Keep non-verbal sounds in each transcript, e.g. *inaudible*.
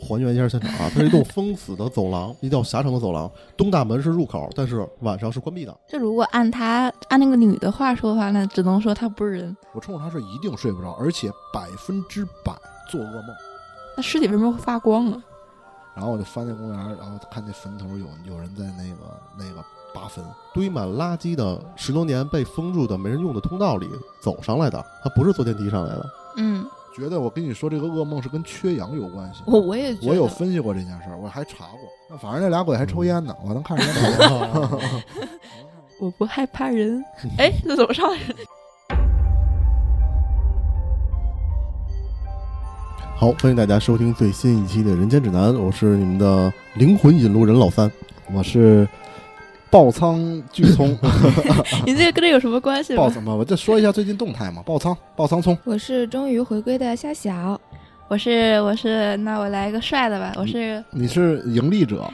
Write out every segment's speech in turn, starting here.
还原一下现场啊，它是一栋封死的走廊，一条狭长的走廊，东大门是入口，但是晚上是关闭的。这如果按他按那个女的话说的话，那只能说他不是人。我冲着他是一定睡不着，而且百分之百做噩梦。那尸体为什么会发光啊？然后我就翻那公园，然后看那坟头有有人在那个那个扒坟，堆满垃圾的十多年被封住的没人用的通道里走上来的，他不是坐电梯上来的。嗯，觉得我跟你说这个噩梦是跟缺氧有关系。我我也觉得我有分析过这件事儿，我还查过。那反正那俩鬼还抽烟呢，我能看着人抽烟。*laughs* 我不害怕人。哎，这怎么上来？*laughs* 好，欢迎大家收听最新一期的《人间指南》，我是你们的灵魂引路人老三。我是爆仓巨葱，*laughs* 你这个跟这有什么关系吗？爆仓嘛，我再说一下最近动态嘛，爆仓爆仓葱。我是终于回归的夏小，我是我是，那我来一个帅的吧。我是你是盈利者，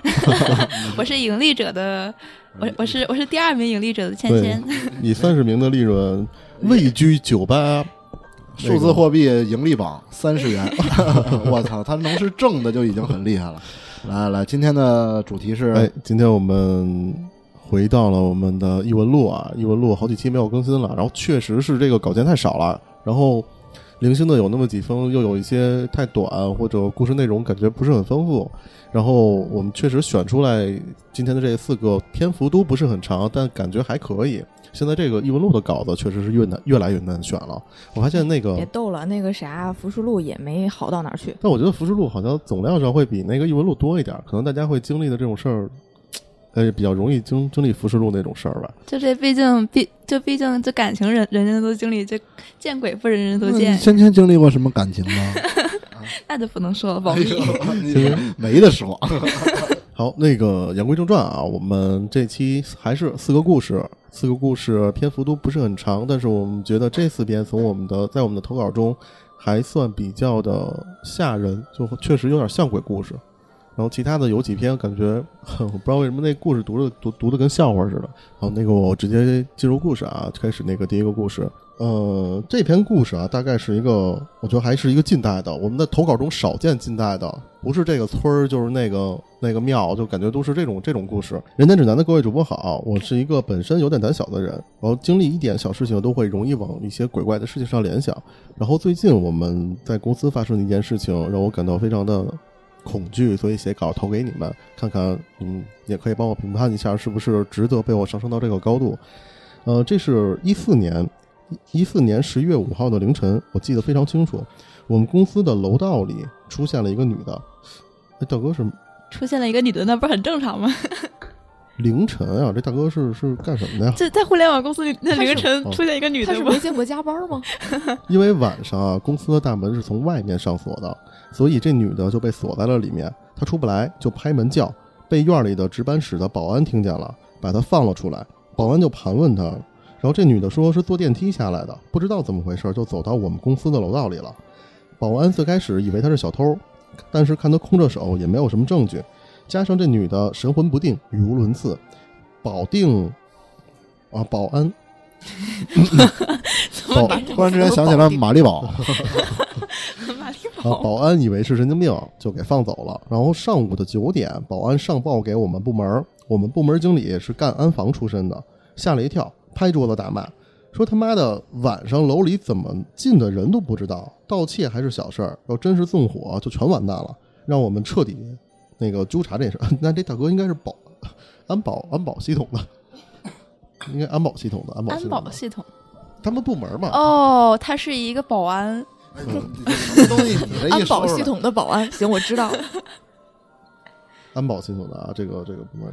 *laughs* 我是盈利者的，我我是我是第二名盈利者的芊芊。你三十名的利润位居九八。数字货币盈利榜三十元，*laughs* 我操，他能是正的就已经很厉害了。来来，今天的主题是，哎，今天我们回到了我们的异闻录啊，异闻录好几期没有更新了，然后确实是这个稿件太少了，然后零星的有那么几封，又有一些太短或者故事内容感觉不是很丰富，然后我们确实选出来今天的这四个篇幅都不是很长，但感觉还可以。现在这个异闻录的稿子确实是越难越来越难选了。我发现那个别逗了，那个啥浮世录也没好到哪儿去。但我觉得浮世录好像总量上会比那个异闻录多一点，可能大家会经历的这种事儿，呃，比较容易经经历浮世录那种事儿吧。就这，毕竟毕就毕竟这感情人人人都经历，这见鬼不人人都见。芊芊经历过什么感情吗？*laughs* 那就不能说了，保密。*laughs* 没得说。*laughs* 好，那个言归正传啊，我们这期还是四个故事，四个故事篇幅都不是很长，但是我们觉得这四篇从我们的在我们的投稿中还算比较的吓人，就确实有点像鬼故事。然后其他的有几篇感觉，*laughs* 我不知道为什么那故事读着读读的跟笑话似的。好，那个我直接进入故事啊，开始那个第一个故事。呃，这篇故事啊，大概是一个，我觉得还是一个近代的。我们的投稿中少见近代的，不是这个村儿，就是那个那个庙，就感觉都是这种这种故事。人间指南的各位主播好，我是一个本身有点胆小的人，然后经历一点小事情都会容易往一些鬼怪的事情上联想。然后最近我们在公司发生的一件事情，让我感到非常的恐惧，所以写稿投给你们，看看嗯，也可以帮我评判一下是不是值得被我上升到这个高度。呃，这是一四年。一四年十一月五号的凌晨，我记得非常清楚。我们公司的楼道里出现了一个女的。哎，大哥是出现了一个女的，那不是很正常吗？*laughs* 凌晨啊，这大哥是是干什么的呀？这在互联网公司里，那凌晨出现一个女的，他是没见过加班吗？*laughs* 因为晚上啊，公司的大门是从外面上锁的，所以这女的就被锁在了里面。她出不来，就拍门叫，被院里的值班室的保安听见了，把她放了出来。保安就盘问她。然后这女的说是坐电梯下来的，不知道怎么回事就走到我们公司的楼道里了。保安最开始以为她是小偷，但是看她空着手也没有什么证据，加上这女的神魂不定、语无伦次，保定啊保安，保突然之间想起了玛丽宝，玛丽啊保安以为是神经病，就给放走了。然后上午的九点，保安上报给我们部门，我们部门经理是干安防出身的，吓了一跳。拍桌子大骂，说他妈的晚上楼里怎么进的人都不知道，盗窃还是小事儿，要真是纵火就全完蛋了，让我们彻底那个纠查这事。*laughs* 那这大哥应该是保安保安保系统的，应该安保系统的安保安保系统，他们部门嘛。哦，他是一个保安，*laughs* 安保系统的保安。行，我知道。安保系统的啊，这个这个部门，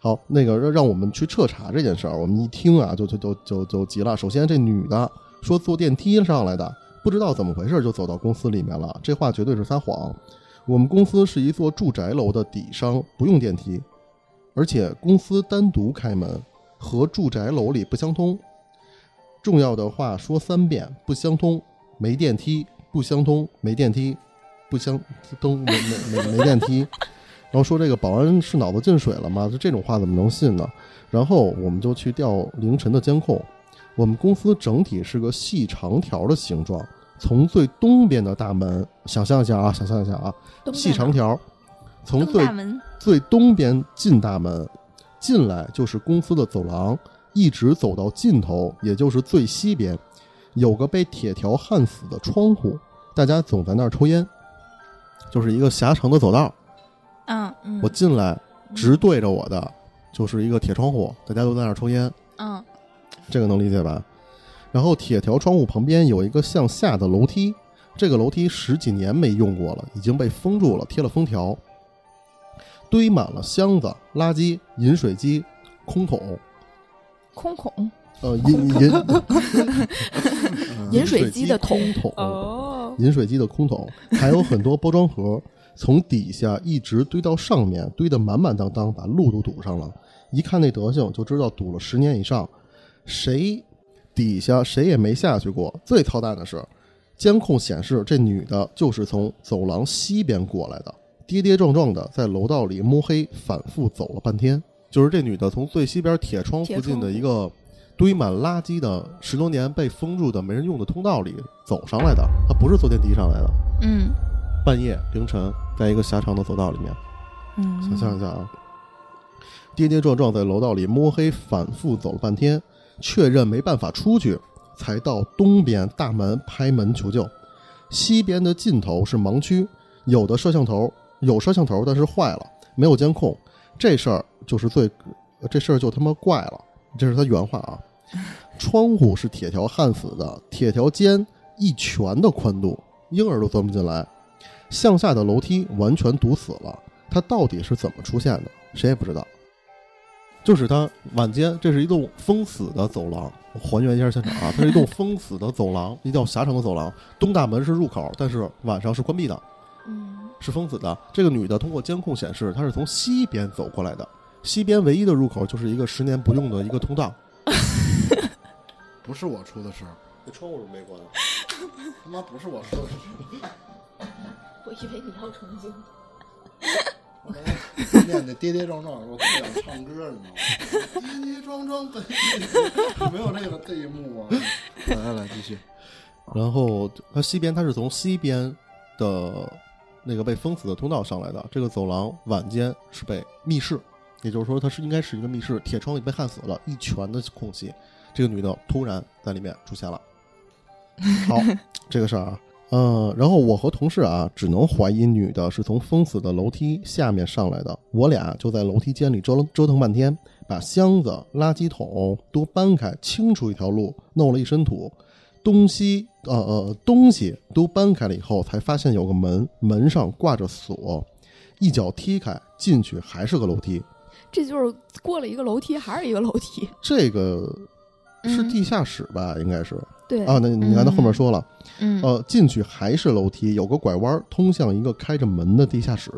好，那个让让我们去彻查这件事儿。我们一听啊，就就就就就急了。首先，这女的说坐电梯上来的，不知道怎么回事就走到公司里面了，这话绝对是撒谎。我们公司是一座住宅楼的底商，不用电梯，而且公司单独开门，和住宅楼里不相通。重要的话说三遍，不相通，没电梯，不相通，没电梯，不相通，没没没没电梯。*laughs* 然后说这个保安是脑子进水了吗？就这种话怎么能信呢？然后我们就去调凌晨的监控。我们公司整体是个细长条的形状，从最东边的大门，想象一下啊，想象一下啊，细长条，从最最东边进大门，进来就是公司的走廊，一直走到尽头，也就是最西边，有个被铁条焊死的窗户，大家总在那儿抽烟，就是一个狭长的走道。嗯嗯。我进来，直对着我的就是一个铁窗户，大家都在那儿抽烟，嗯。这个能理解吧？然后铁条窗户旁边有一个向下的楼梯，这个楼梯十几年没用过了，已经被封住了，贴了封条，堆满了箱子、垃圾、饮水机、空桶，空孔呃，饮饮 *laughs* 饮水机的桶空桶，哦，饮水机的空桶，还有很多包装盒，从底下一直堆到上面，堆得满满当当，把路都堵上了。一看那德行，就知道堵了十年以上。谁底下谁也没下去过。最操蛋的是，监控显示这女的就是从走廊西边过来的，跌跌撞撞的在楼道里摸黑反复走了半天。就是这女的从最西边铁窗附近的一个堆满垃圾的十多年被封住的没人用的通道里走上来的，他不是坐电梯上来的。嗯半夜凌晨，在一个狭长的走道里面，嗯，想象一下啊，跌跌撞撞在楼道里摸黑反复走了半天，确认没办法出去，才到东边大门拍门求救。西边的尽头是盲区，有的摄像头有摄像头，但是坏了，没有监控。这事儿就是最，这事儿就他妈怪了。这是他原话啊。窗户是铁条焊死的，铁条间一拳的宽度，婴儿都钻不进来。向下的楼梯完全堵死了，它到底是怎么出现的？谁也不知道。就是它晚间，这是一栋封死的走廊。我还原一下现场啊，它是一栋封死的走廊，一条狭长的走廊，东大门是入口，但是晚上是关闭的，嗯是封死的。这个女的通过监控显示，她是从西边走过来的，西边唯一的入口就是一个十年不用的一个通道。不是我出的事儿，那窗户是没关。*laughs* 他妈不是我出的事我以为你要成精。儿。念的跌跌撞撞，我不想唱歌，你知道吗？跌跌撞撞奔你 *laughs* 没有这个这一幕啊！来来来，继续。然后它西边，它是从西边的那个被封死的通道上来的。这个走廊晚间是被密室，也就是说它是应该是一个密室，铁窗里被焊死了，一拳的空隙。这个女的突然在里面出现了。好，*laughs* 这个事儿啊，呃，然后我和同事啊，只能怀疑女的是从封死的楼梯下面上来的。我俩就在楼梯间里折腾折腾半天，把箱子、垃圾桶都搬开，清出一条路，弄了一身土。东西呃呃东西都搬开了以后，才发现有个门，门上挂着锁，一脚踢开进去还是个楼梯。这就是过了一个楼梯，还是一个楼梯。这个是嗯地下室吧？应该是对啊。那你看他后面说了，嗯呃，进去还是楼梯，有个拐弯通向一个开着门的地下室。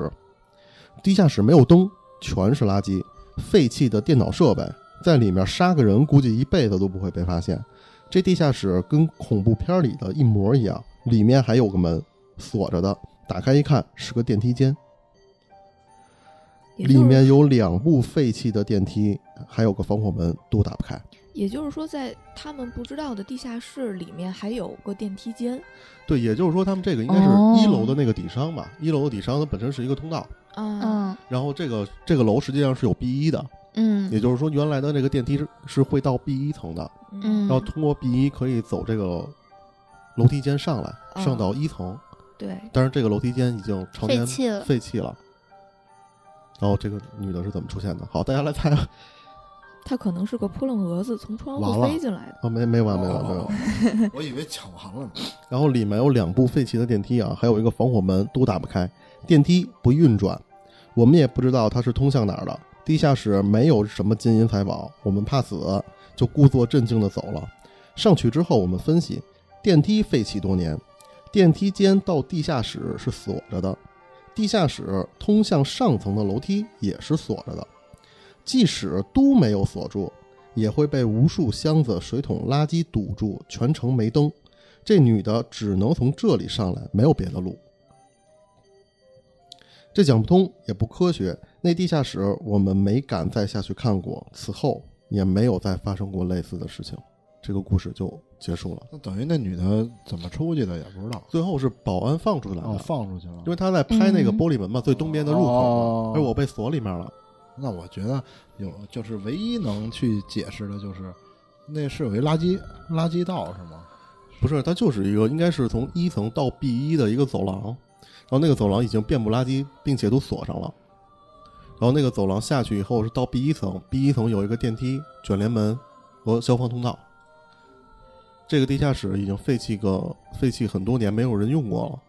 地下室没有灯，全是垃圾，废弃的电脑设备，在里面杀个人，估计一辈子都不会被发现。这地下室跟恐怖片里的一模一样，里面还有个门锁着的，打开一看是个电梯间，里面有两部废弃的电梯，还有个防火门，都打不开。也就是说，在他们不知道的地下室里面还有个电梯间对，也就是说他们这个应该是哦一楼的那个底商吧，一楼的底商它本身是一个通道。啊。嗯然后这个这个楼实际上是有 B 一的，嗯也就是说原来的那个电梯是是会到 B 一层的，嗯，然后通过 B 一可以走这个楼梯间上来，嗯上到一层。对，但是这个楼梯间已经常年废弃了废弃了。然后这个女的是怎么出现的？好，大家来猜啊！她可能是个扑棱蛾子从窗户飞进来的。哦，没没完没完没完。哦我以为抢完了呢。*laughs* 然后里面有两部废弃的电梯啊，还有一个防火门都打不开，电梯不运转，我们也不知道它是通向哪儿的。地下室没有什么金银财宝，我们怕死，就故作镇静的走了。上去之后，我们分析，电梯废弃多年，电梯间到地下室是锁着的，地下室通向上层的楼梯也是锁着的，即使都没有锁住，也会被无数箱子、水桶、垃圾堵住，全程没灯。这女的只能从这里上来，没有别的路。这讲不通，也不科学。那地下室我们没敢再下去看过，此后也没有再发生过类似的事情。这个故事就结束了。那等于那女的怎么出去的也不知道，最后是保安放出来的，哦，放出去了。因为他在拍那个嗯玻璃门嘛，最东边的入口哦，而我被锁里面了。那我觉得有，就是唯一能去解释的就是，那是有一垃圾垃圾道是吗？不是，它就是一个应该是从一层到 B 一的一个走廊，然后那个走廊已经遍布垃圾，并且都锁上了。然后那个走廊下去以后是到 B 一层，B 一层有一个电梯、卷帘门和消防通道。这个地下室已经废弃个废弃很多年，没有人用过了。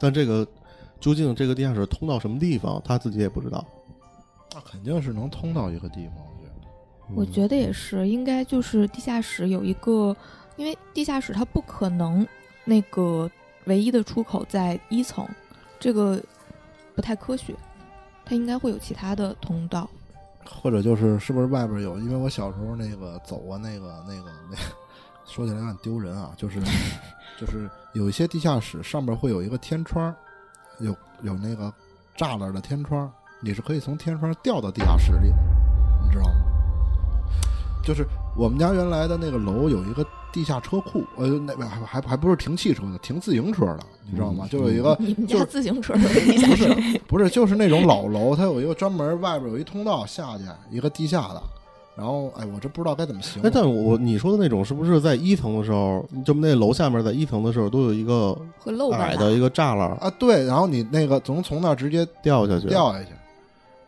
但这个究竟这个地下室通到什么地方，他自己也不知道。那肯定是能通到一个地方，我觉得。我觉得也是，应该就是地下室有一个，因为地下室它不可能那个唯一的出口在一层，这个不太科学，它应该会有其他的通道。或者就是是不是外边有？因为我小时候那个走过那个那个那，说起来有点丢人啊，就是就是有一些地下室上面会有一个天窗，有有那个栅栏的天窗，你是可以从天窗掉到地下室里的，你知道吗？就是我们家原来的那个楼有一个地下车库，呃，那边还还还不是停汽车的，停自行车的，你知道吗？嗯就有一个你们就是家自行车都有地下不室？是不是，就是那种老楼，它有一个专门外边有一通道下去，一个地下的。然后，哎，我这不知道该怎么形哎，容。但我你说的那种是不是在一层的时候，就那楼下面在一层的时候都有一个会漏吧？矮的一个栅栏啊，对，然后你那个从从那儿直接掉下去？掉下去，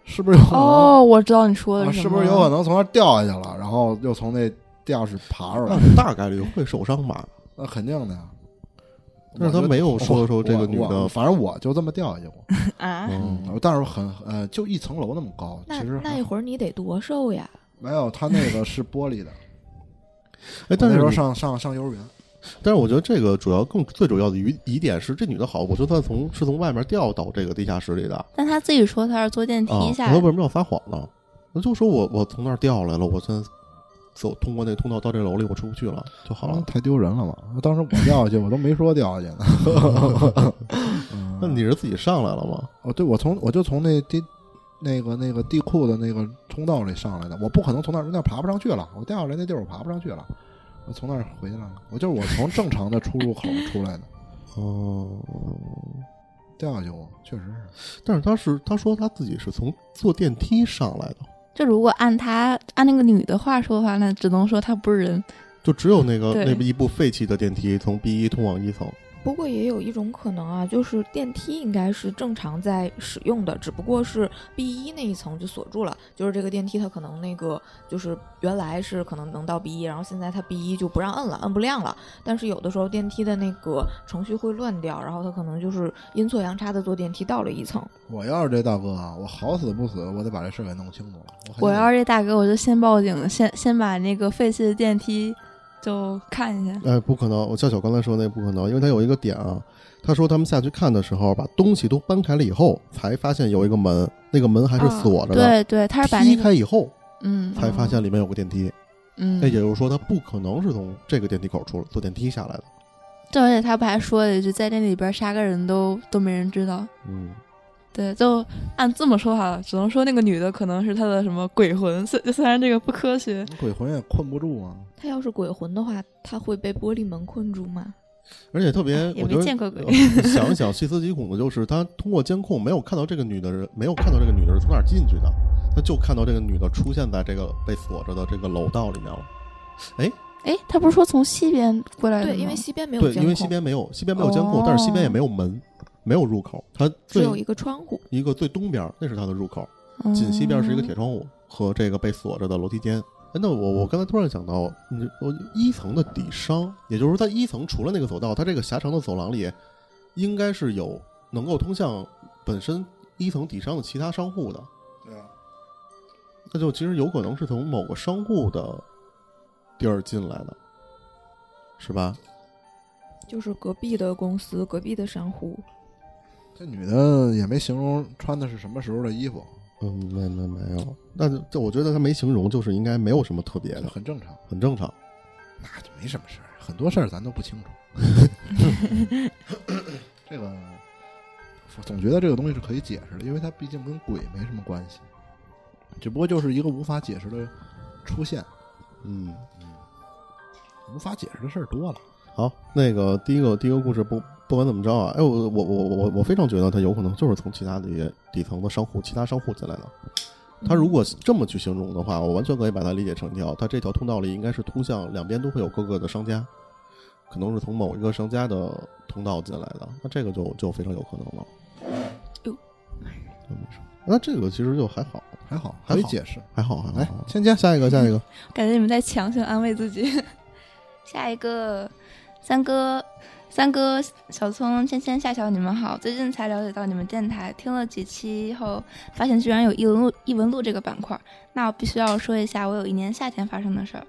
是不是有可能？哦，我知道你说的啊，是什么，是不是有可能从那儿掉下去了，然后又从那地下室爬出来？那大概率会受伤吧？*laughs* 那肯定的呀。但是他没有说说这个女的反正我就这么掉下去过。*laughs* 啊？嗯，但是很呃，就一层楼那么高，那其实那一会儿你得多瘦呀？没有，他那个是玻璃的。*laughs* 哎，我那时候但是你上上上幼儿园，但是我觉得这个主要更最主要的疑疑点是，这女的好，我就算从是从外面掉到这个地下室里的但她自己说她是坐电啊梯，下来的，她为什么要撒谎呢？那就说我我从那儿掉下来了，我现在走通过那通道到这楼里，我出不去了就好了。太丢人了嘛！当时我掉下去，我都没说掉下去呢。*laughs* *laughs* 那你是自己上来了吗？哦，对，我从我就从那地那个那个地库的那个通道里上来的，我不可能从那儿那儿爬不上去了，我掉下来那地儿我爬不上去了，我从那儿回去了，我就是我从正常的出入口出来的，*laughs* 哦，掉下去过，确实是。但是他是他说他自己是从坐电梯上来的，就如果按他按那个女的话说的话，那只能说他不是人。就只有那个对那一部废弃的电梯从 B 一通往一层。不过也有一种可能啊，就是电梯应该是正常在使用的，只不过是 B 一那一层就锁住了。就是这个电梯它可能那个就是原来是可能能到 B 一，然后现在它 B 一就不让摁了，摁不亮了。但是有的时候电梯的那个程序会乱掉，然后它可能就是阴错阳差的坐电梯到了一层。我要是这大哥啊，我好死不死，我得把这事儿给弄清楚了。我我要是这大哥，我就先报警，先先把那个废弃的电梯就看一下。哎，不可能！我笑笑刚才说那不可能，因为他有一个点啊，他说他们下去看的时候，把东西都搬开了以后，才发现有一个门，那个门还是锁着的。对对，他是把那踢个开以后，嗯才发现里面有个电梯。嗯那，也就是说，他不可能是从这个电梯口出来坐电梯下来的。对，而且他不还说了一句，在那里边杀个人都都没人知道。嗯，对，就按这么说哈，只能说那个女的可能是他的什么鬼魂，虽虽然这个不科学。鬼魂也困不住啊。他要是鬼魂的话，他会被玻璃门困住吗？*laughs* 而且特别，哎也没见过鬼呃想一想，细思极恐的就是他通过监控没有看到这个女的人，没有看到这个女的是从哪儿进去的，他就看到这个女的出现在这个被锁着的这个楼道里面了。哎，哎，他不是说从西边过来的吗？对，因为西边没有对，监控，因为西边没有西边没有监控，哦但是西边也没有门，没有入口，它只有一个窗户。一个最东边那是它的入口，嗯紧西边是一个铁窗户和这个被锁着的楼梯间。哎，那我我刚才突然想到，你我一层的底商，也就是说，它一层除了那个走道，它这个狭长的走廊里，应该是有能够通向本身一层底商的其他商户的。对啊，那就其实有可能是从某个商户的地儿进来的，是吧？就是隔壁的公司，隔壁的商户。这女的也没形容穿的是什么时候的衣服，嗯，没没没有。那就就我觉得她没形容，就是应该没有什么特别的，很正常。很正常。那就没什么事儿，很多事儿咱都不清楚。*laughs* 这个我总觉得这个东西是可以解释的，因为它毕竟跟鬼没什么关系，只不过就是一个无法解释的出现。嗯，无法解释的事儿多了。好，那个第一个第一个故事不不管怎么着啊，哎，我我我我我非常觉得他有可能就是从其他的底层的商户、其他商户进来的。他如果这么去形容的话，我完全可以把它理解成一条，他这条通道里应该是通向两边都会有各个的商家，可能是从某一个商家的通道进来的，那这个就就非常有可能了。哟，没事，那这个其实就还好，还好，还好可以解释。还好，还好。来芊芊，下一个，下一个，*laughs* 感觉你们在强行安慰自己。*laughs* 下一个，三哥，三哥，小聪，芊芊，夏晓，你们好。最近才了解到你们电台，听了几期后，发现居然有异闻录异闻录这个板块。那我必须要说一下，我有一年夏天发生的事儿。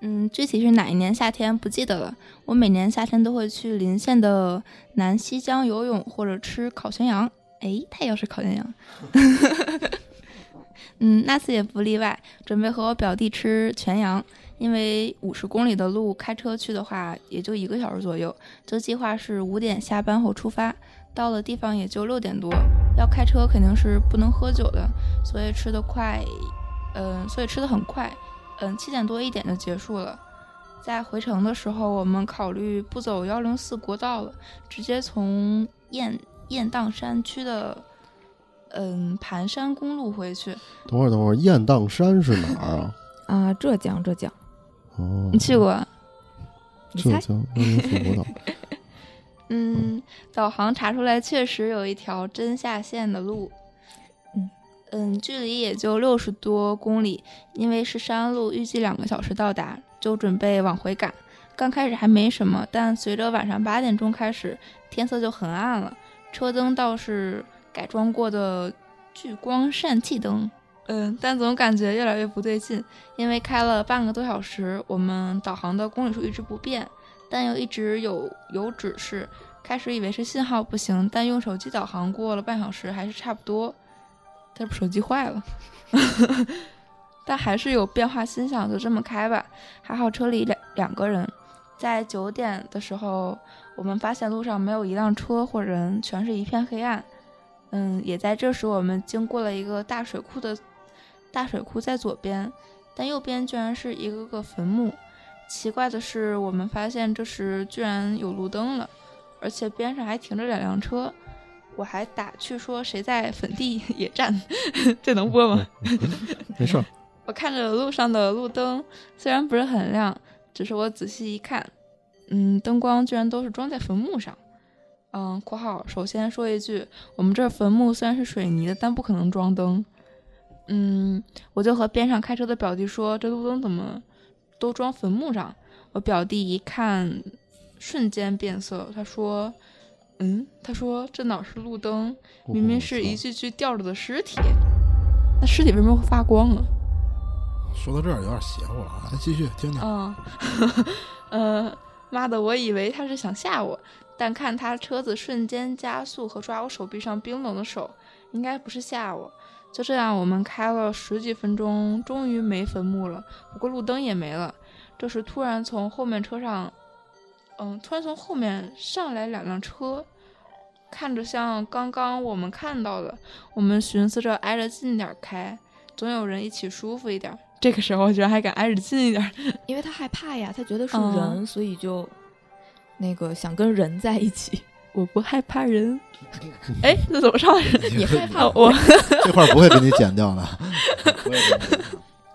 嗯，具体是哪一年夏天不记得了。我每年夏天都会去邻县的南溪江游泳或者吃烤全羊。哎，他也要吃烤全羊。*laughs* 嗯，那次也不例外，准备和我表弟吃全羊。因为五十公里的路开车去的话，也就一个小时左右。就计划是五点下班后出发，到了地方也就六点多。要开车肯定是不能喝酒的，所以吃的快，嗯、所以吃的很快，嗯，七点多一点就结束了。在回程的时候，我们考虑不走幺零四国道了，直接从雁雁荡山区的嗯盘山公路回去。等会儿，等会儿，雁荡山是哪儿啊？啊，浙江，浙江，哦你，去过啊？你猜？浙江幺零四国道。*laughs* 嗯，导航查出来确实有一条真下线的路。嗯嗯，距离也就六十多公里，因为是山路，预计两个小时到达，就准备往回赶。刚开始还没什么，但随着晚上八点钟开始，天色就很暗了。车灯倒是改装过的聚光氙气灯，嗯，但总感觉越来越不对劲，因为开了半个多小时，我们导航的公里数一直不变，但又一直有有指示。开始以为是信号不行，但用手机导航过了半小时还是差不多。但是手机坏了，*laughs* 但还是有变化，心想就这么开吧。还好车里两两个人。在九点的时候，我们发现路上没有一辆车或人，全是一片黑暗。嗯，也在这时，我们经过了一个大水库的，大水库在左边，但右边居然是一个个坟墓。奇怪的是，我们发现这时居然有路灯了，而且边上还停着两辆车。我还打趣说谁在坟地 *laughs* 野战，*laughs* 这能播吗？没事儿，*laughs* 我看着路上的路灯，虽然不是很亮，只是我仔细一看，嗯，灯光居然都是装在坟墓上。嗯（括号）首先说一句，我们这坟墓虽然是水泥的，但不可能装灯。嗯，我就和边上开车的表弟说，这路灯怎么都装坟墓上？我表弟一看，瞬间变色，他说：“嗯，他说这哪是路灯，明明是一具具吊着的尸体。那尸体为什么会发光啊？”说到这儿有点邪乎了啊，来继续听听。嗯，*laughs* 呃，妈的，我以为他是想吓我，但看他车子瞬间加速和抓我手臂上冰冷的手，应该不是吓我。就这样，我们开了十几分钟，终于没坟墓了，不过路灯也没了。这时突然从后面车上，嗯，突然从后面上来两辆车，看着像刚刚我们看到的。我们寻思着挨着近点儿开，总有人一起舒服一点儿。这个时候居然还敢挨着近一点儿，*laughs* 因为他害怕呀，他觉得是嗯人，所以就那个想跟人在一起。我不害怕人。哎，这怎么上？*laughs* 你害怕哦我，*laughs* 这块儿不会给你剪掉的。*laughs* 不会给你剪掉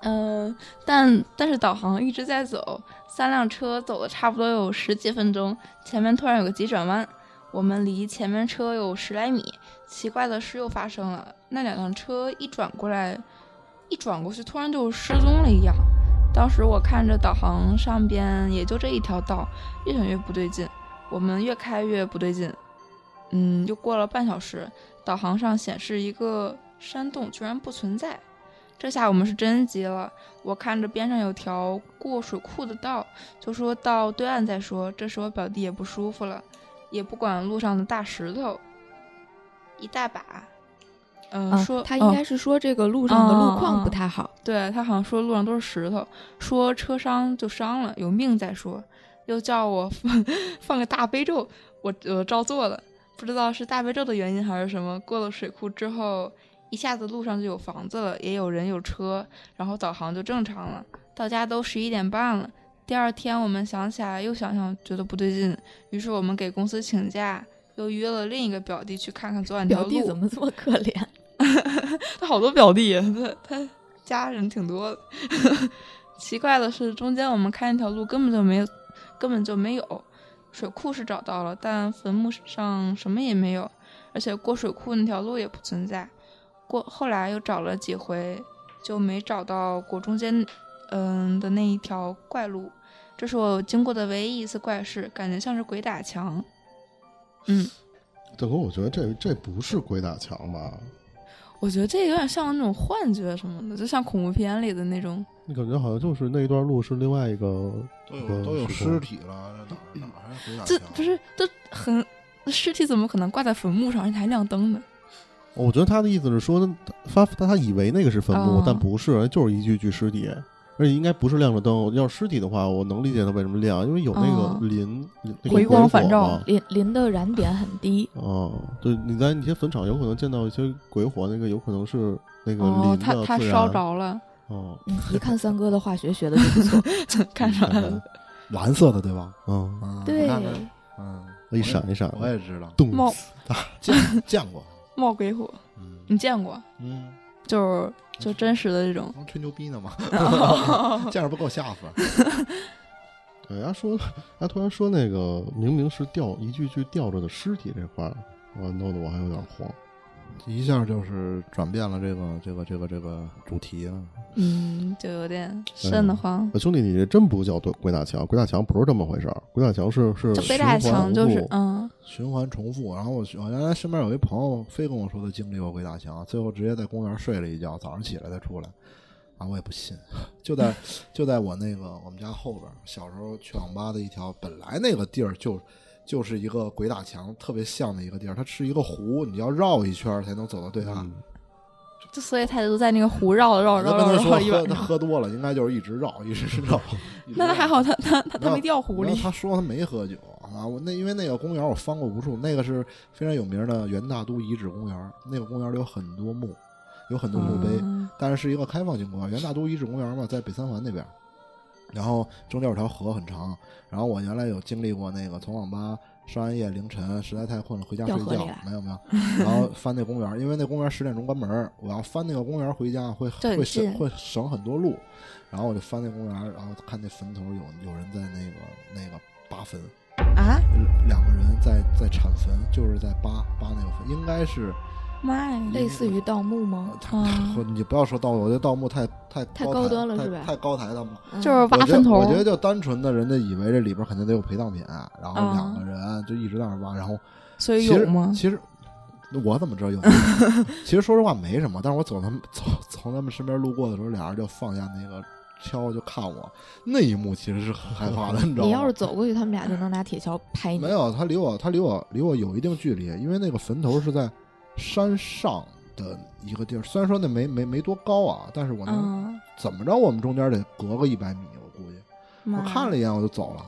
嗯、但但是导航一直在走，三辆车走了差不多有十几分钟，前面突然有个急转弯，我们离前面车有十来米。奇怪的事又发生了，那两辆车一转过来，一转过去，突然就失踪了一样。当时我看着导航上边也就这一条道，越想越不对劲，我们越开越不对劲。嗯，又过了半小时，导航上显示一个山洞居然不存在。这下我们是真急了。我看着边上有条过水库的道，就说到对岸再说。这时我表弟也不舒服了，也不管路上的大石头，一大把。嗯，啊说哦他应该是说这个路上的路况不嗯太好。对他好像说路上都是石头，说车伤就伤了，有命再说，又叫我放 *laughs* 放个大悲咒，我我照做了，不知道是大悲咒的原因还是什么。过了水库之后，一下子路上就有房子了，也有人有车，然后导航就正常了。到家都十一点半了，第二天我们想起来，又想想觉得不对劲，于是我们给公司请假，又约了另一个表弟去看看昨晚条表弟路怎么这么可怜？*laughs* 他好多表弟，他他家人挺多的。*laughs* 奇怪的是，中间我们看那条路根本就没有，根本就没有。水库是找到了，但坟墓上什么也没有，而且过水库那条路也不存在。过后来又找了几回，就没找到过中间，嗯的那一条怪路。这是我经过的唯一一次怪事，感觉像是鬼打墙。嗯，大哥，我觉得这这不是鬼打墙吧？我觉得这有点像那种幻觉什么的，就像恐怖片里的那种。你感觉好像就是那一段路是另外一个都有都有尸体了，这哪哪还是鬼打这？不是都很尸体怎么可能挂在坟墓上，而且还亮灯呢？我觉得他的意思是说，他他他以为那个是坟墓，哦但不是，就是一具具尸体，而且应该不是亮着灯。要是尸体的话，我能理解它为什么亮，因为有那哦个磷、那个回光返照磷磷的燃点很低，哦，对，你在一些坟场有可能见到一些鬼火，那个有可能是那个哦，磷他他的自燃。烧着了，哦，嗯，一看三哥的化学学的就不错。看出来了。蓝色的对吧？嗯，嗯，对嗯，一闪一闪我也知道，动冒次见见过，冒鬼火，嗯你见过？嗯，就是就真实的这种。能吹牛逼呢吗？*laughs* 这样不给我吓死？*laughs* 对，人家说，他突然说那个明明是吊一具具吊着的尸体这块儿，我弄得我还有点慌。一下就是转变了这个这个这个这个主题了。嗯，就有点瘆得慌。呃兄弟，你这真不叫鬼鬼打墙，鬼打墙不是这么回事儿，鬼打墙是是鬼打循环墙就是无复嗯，循环重复。然后我我原来身边有一朋友非跟我说他经历过鬼打墙，最后直接在公园睡了一觉，早上起来再出来。啊，我也不信，*laughs* 就在就在我那个我们家后边，小时候去网吧的一条，本来那个地儿就就是一个鬼打墙特别像的一个地儿，它是一个湖，你要绕一圈儿才能走到对岸。嗯就所以他就在那个湖绕绕绕绕绕一晚上。喝多了，应该就是一直绕，一直绕。*laughs* 那还好，他 *laughs* 他他他没掉湖里。他说他没喝酒啊，我那因为那个公园我翻过无数，那个是非常有名的元大都遗址公园，那个公园里有很多墓，有很多墓碑，嗯但是是一个开放性公园。元大都遗址公园嘛，在北三环那边，然后中间有条河很长，然后我原来有经历过那个从网吧上完夜凌晨实在太困了回家睡觉没有没有，*laughs* 然后翻那公园，因为那公园十点钟关门，我要翻那个公园回家会会省会省很多路，然后我就翻那公园，然后看那坟头有有人在那个那个扒坟，啊，两个人在在铲坟，就是在扒扒那个坟，应该是妈呀！类似于盗墓吗？啊你不要说盗墓，我觉得盗墓太太太高端了是吧太高抬他们了。嗯就是挖坟头我觉得就单纯的人家以为这里边肯定得有陪葬品，然后啊两个人就一直在那儿挖，然后所以有吗？其实我怎么知道有没有？*laughs* 其实说实话没什么，但是我走他们走从他们身边路过的时候，俩人就放下那个锹就看我，那一幕其实是很害怕的，*laughs* 你知道吗？你要是走过去，他们俩就能拿铁锹拍你。没有，他离我他离我离我有一定距离，因为那个坟头是在山上的一个地儿，虽然说那没没没多高啊，但是我能、嗯，怎么着，我们中间得隔个一百米，我估计。我看了一眼我就走了，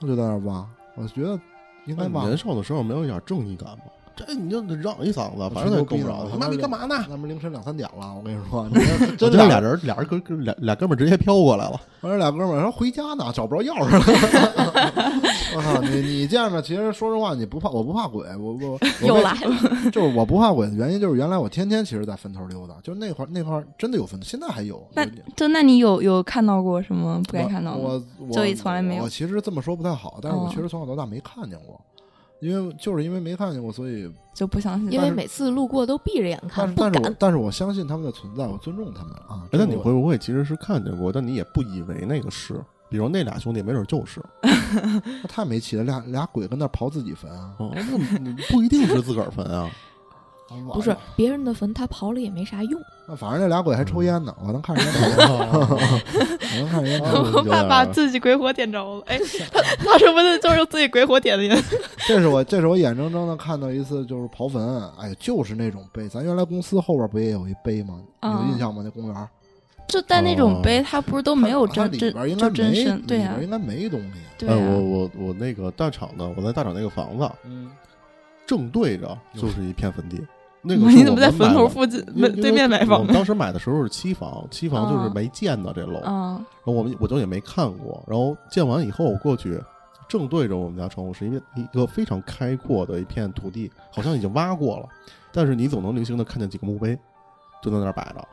我就在那儿挖，我觉得应该挖。年少的时候没有一点正义感吗？这你就得嚷一嗓子，反正他也够不着。他妈你干嘛呢？那不凌晨两三点了，我跟你说，*laughs* 你这我真这俩俩人俩人哥哥俩俩哥们直接飘过来了。我这俩哥们儿说回家呢，找不着钥匙了。*laughs* 我靠，你你见着，其实说实话，你不怕，我不怕鬼，我我 *laughs* 我为又来了。就是我不怕鬼的原因，就是原来我天天其实在坟头溜达，就那块那块真的有坟头，现在还有。那就那你有有看到过什么不该看到的吗？我我就从来没有我其实这么说不太好，但是我哦确实从小到大没看见过，因为就是因为没看见过，所以就不相信。因为每次路过都闭着眼看，但是。但是我相信他们的存在，我尊重他们啊。哎，那你会不会其实是看见过，但你也不以为那个是？比如那俩兄弟，没准就是。*laughs* 那太没气了，俩俩鬼跟那刨自己坟啊？哦，那不一定是自个儿坟啊。不是别人的坟，他刨了也没啥用。那反正那俩鬼还抽烟呢，我能看人家抽烟 *laughs* *laughs* 我能看着烟抽烟。有点把自己鬼火点着了。哎，他他是不是就是用自己鬼火点的烟？*laughs* 这是我这是我眼睁睁的看到一次，就是刨坟，哎，就是那种碑。咱原来公司后边不也有一碑吗？有啊印象吗？那公园就但那种碑，它不是都没有它真真里边应该就真没，身？对边，应该没东西。哎，对。我我我那个大厂的，我在大厂那个房子嗯，正对着就是一片坟地。那个是你怎么在坟头附近因为对面买房我们当时买的时候是期房，期房就是嗯没建的这楼，然嗯后我们我就也没看过。然后建完以后我过去，正对着我们家窗户是一个一个非常开阔的一片土地，好像已经挖过了，但是你总能零星的看见几个墓碑，就在那儿摆着。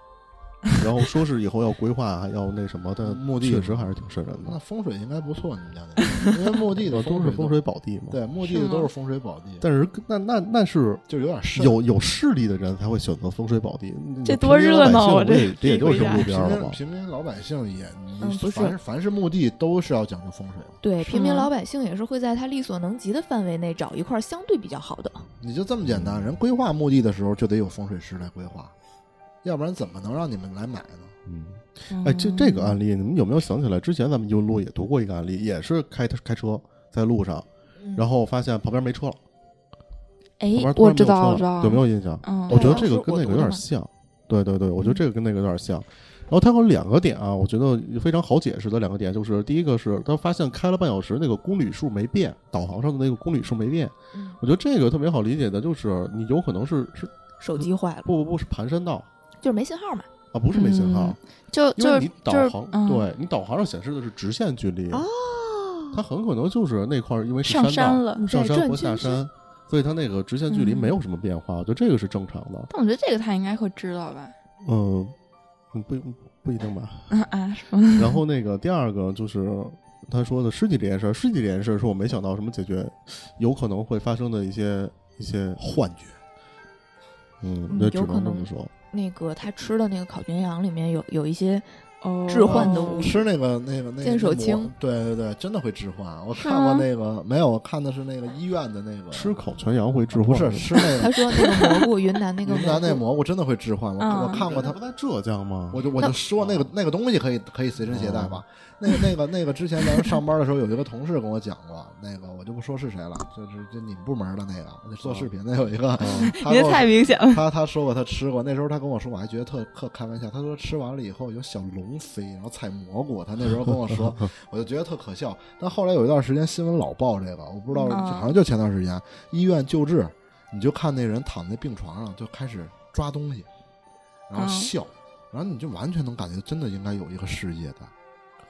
然后说是以后要规划，要那什么，但墓地确实还是挺瘆人的那。风水应该不错，你们家那个，因为墓地的都是风水宝地嘛。，对，墓地的都是风水宝地，但是那那那是就有点势。有有势力的人才会选择风水宝地。这多热闹啊平民老百姓不这也就是这回路边儿了吗？平民老百姓也，你嗯不是凡是凡是墓地都是要讲究风水的。对，平民老百姓也是会在他力所能及的范围内找一块相对比较好的。你就这么简单，人规划墓地的时候就得有风水师来规划，要不然怎么能让你们来买呢？嗯，哎，这这个案例你们有没有想起来？之前咱们优路也读过一个案例，也是开开车在路上，然后发现旁边没车了，哎我知道，知道，有没有印象？嗯，我觉得这个跟那个有点像。对对对，我觉得这个跟那个有点像。然后它有两个点啊，我觉得非常好解释的两个点，就是第一个是他发现开了半小时，那个公里数没变，导航上的那个公里数没变。嗯我觉得这个特别好理解的，就是你有可能是是手机坏了，不不不是盘山道就是没信号嘛。啊，不是没信号嗯，就就是就是导航，嗯对你导航上显示的是直线距离，哦，它很可能就是那块儿因为是上山了。上山或下山，所以它那个直线距离嗯没有什么变化，我觉得这个是正常的。但我觉得这个他应该会知道吧？嗯，嗯不不一定吧。*laughs* 啊？然后那个第二个就是他说的尸体这件事儿，尸体这件事儿是我没想到什么解决有可能会发生的一些一些，幻觉，嗯，嗯那只能能这么说。那个他吃的那个烤全羊里面有有一些，置换的物吃那个那个那个见手青对对对，真的会置换。我看过那个没有，我看的是那个医院的那个吃烤全羊会致不幻吗，是吃那个 *laughs* 他个说 *laughs* 那个蘑菇，云南那个云南那蘑菇，真的会置换。我嗯我看过他不在浙江吗？我就我就说那个那个东西可以可以随身携带吧。那个那个那个之前咱们上班的时候，有一个同事跟我讲过，那个我就不说是谁了，就是就你们部门的那个做视频的有一个，*laughs* 他你这跟我太明显了。他他说过他吃过，那时候他跟我说，我还觉得特特开玩笑。他说吃完了以后有小龙飞，然后采蘑菇。他那时候跟我说，我就觉得特可笑。但后来有一段时间新闻老报这个，我不知道，嗯好像就前段时间医院救治，你就看那人躺在病床上就开始抓东西，然后嗯笑，然后你就完全能感觉真的应该有一个世界的，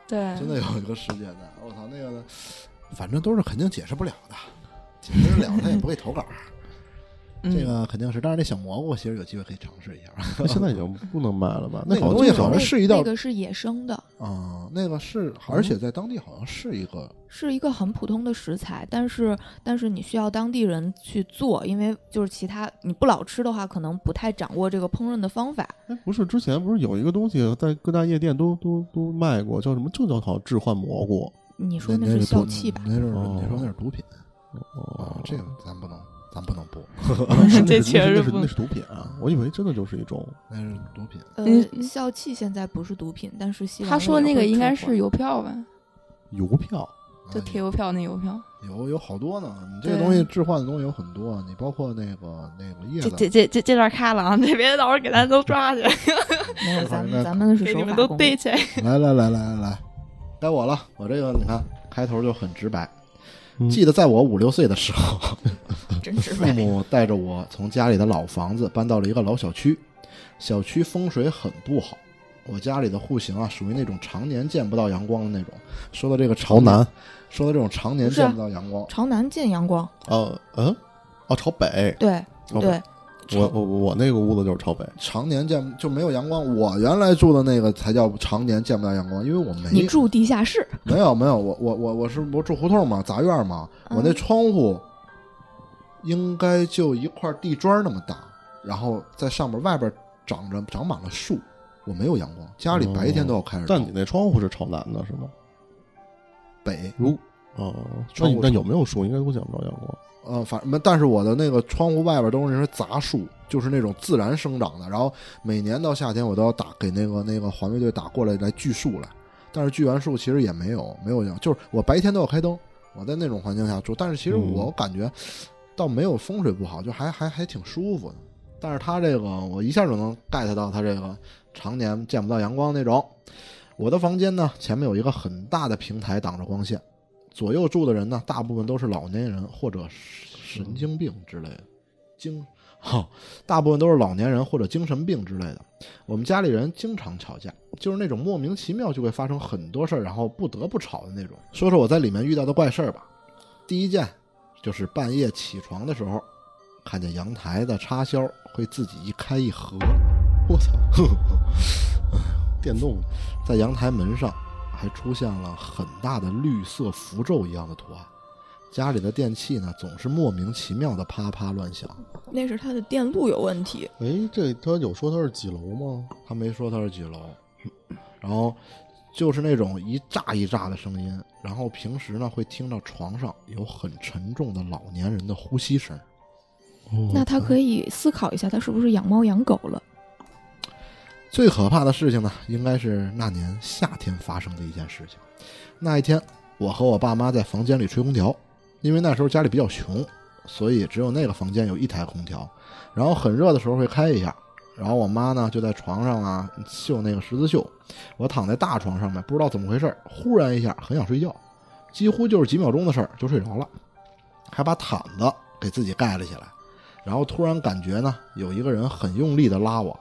对，真的有一个世界的。我操，那个反正都是肯定解释不了的，解释了他也不会投稿。嗯这个肯定是，但是那小蘑菇其实有机会可以尝试一下。*laughs* 那现在已经不能卖了吧？那个好东西好像是是一道那个是野生的，啊、那个是，而且在当地好像是一个，是一个很普通的食材，但是但是你需要当地人去做，因为就是其他你不老吃的话，可能不太掌握这个烹饪的方法。哎，不是之前不是有一个东西在各大夜店都都都卖过，叫什么？就叫好置换蘑菇。你说那是毒笑气吧？那是哦你说那是毒品啊哦，，这个咱不能，咱不能播，*laughs* 这那是确实不那是那是毒品啊！我以为真的就是一种那是毒品。呃嗯，笑气现在不是毒品，但是西他说那个应该是邮票吧？邮票。就贴邮票那邮票。有有好多呢，你这个东西置换的东西有很多，你包括那个那个叶子，这这这这这段开了啊！*laughs* 这别到时候给咱都抓去，*laughs* 没有咱们咱们是手法都守法公民。逮起来。来来来来来来，该我了，我这个你看开头就很直白。嗯记得在我五六岁的时候，真直白。父母带着我从家里的老房子搬到了一个老小区，小区风水很不好。我家里的户型啊，属于那种常年见不到阳光的那种。说到这个朝朝南，说到这种常年见不到阳光，朝南见阳光，呃嗯，哦，朝北。对哦对，我我我那个屋子就是朝北。常年见就没有阳光。我原来住的那个才叫常年见不到阳光，因为我没你住地下室，没有没有，我我我我是我住胡同嘛，杂院嘛，嗯我那窗户应该就一块地砖那么大，然后在上面外边长着长满了树，我没有阳光，家里白天都要开着灯。但你那窗户是朝南的，是吗？北如哦，那窗户你那有没有树？应该都见不着阳光。呃，反正但是我的那个窗户外边都是那些杂树，就是那种自然生长的。然后每年到夏天，我都要打给那个那个环卫队打过来来锯树来，但是锯完树其实也没有没有阳，就是我白天都要开灯，我在那种环境下住，但是其实嗯我感觉倒没有风水不好，就还还还挺舒服的。但是它这个我一下就能 get 到它这个常年见不到阳光那种。我的房间呢，前面有一个很大的平台挡着光线，左右住的人呢，大部分都是老年人或者神经病之类的，精哈，大部分都是老年人或者精神病之类的。我们家里人经常吵架，就是那种莫名其妙就会发生很多事儿，然后不得不吵的那种。说说我在里面遇到的怪事儿吧。第一件就是半夜起床的时候，看见阳台的插销会自己一开一合，我操，电动的，在阳台门上还出现了很大的绿色符咒一样的图案。家里的电器呢，总是莫名其妙的啪啪乱响。那是它的电路有问题。哎，这他有说他是几楼吗？他没说他是几楼，然后就是那种一炸一炸的声音，然后平时呢会听到床上有很沉重的老年人的呼吸声。那他可以思考一下，他是不是养猫养狗了？最可怕的事情呢，应该是那年夏天发生的一件事情。那一天，我和我爸妈在房间里吹空调，因为那时候家里比较穷，所以只有那个房间有一台空调。然后很热的时候会开一下。然后我妈呢就在床上啊绣那个十字绣，我躺在大床上面，不知道怎么回事，忽然一下很想睡觉，几乎就是几秒钟的事儿就睡着了，还把毯子给自己盖了起来。然后突然感觉呢，有一个人很用力的拉我，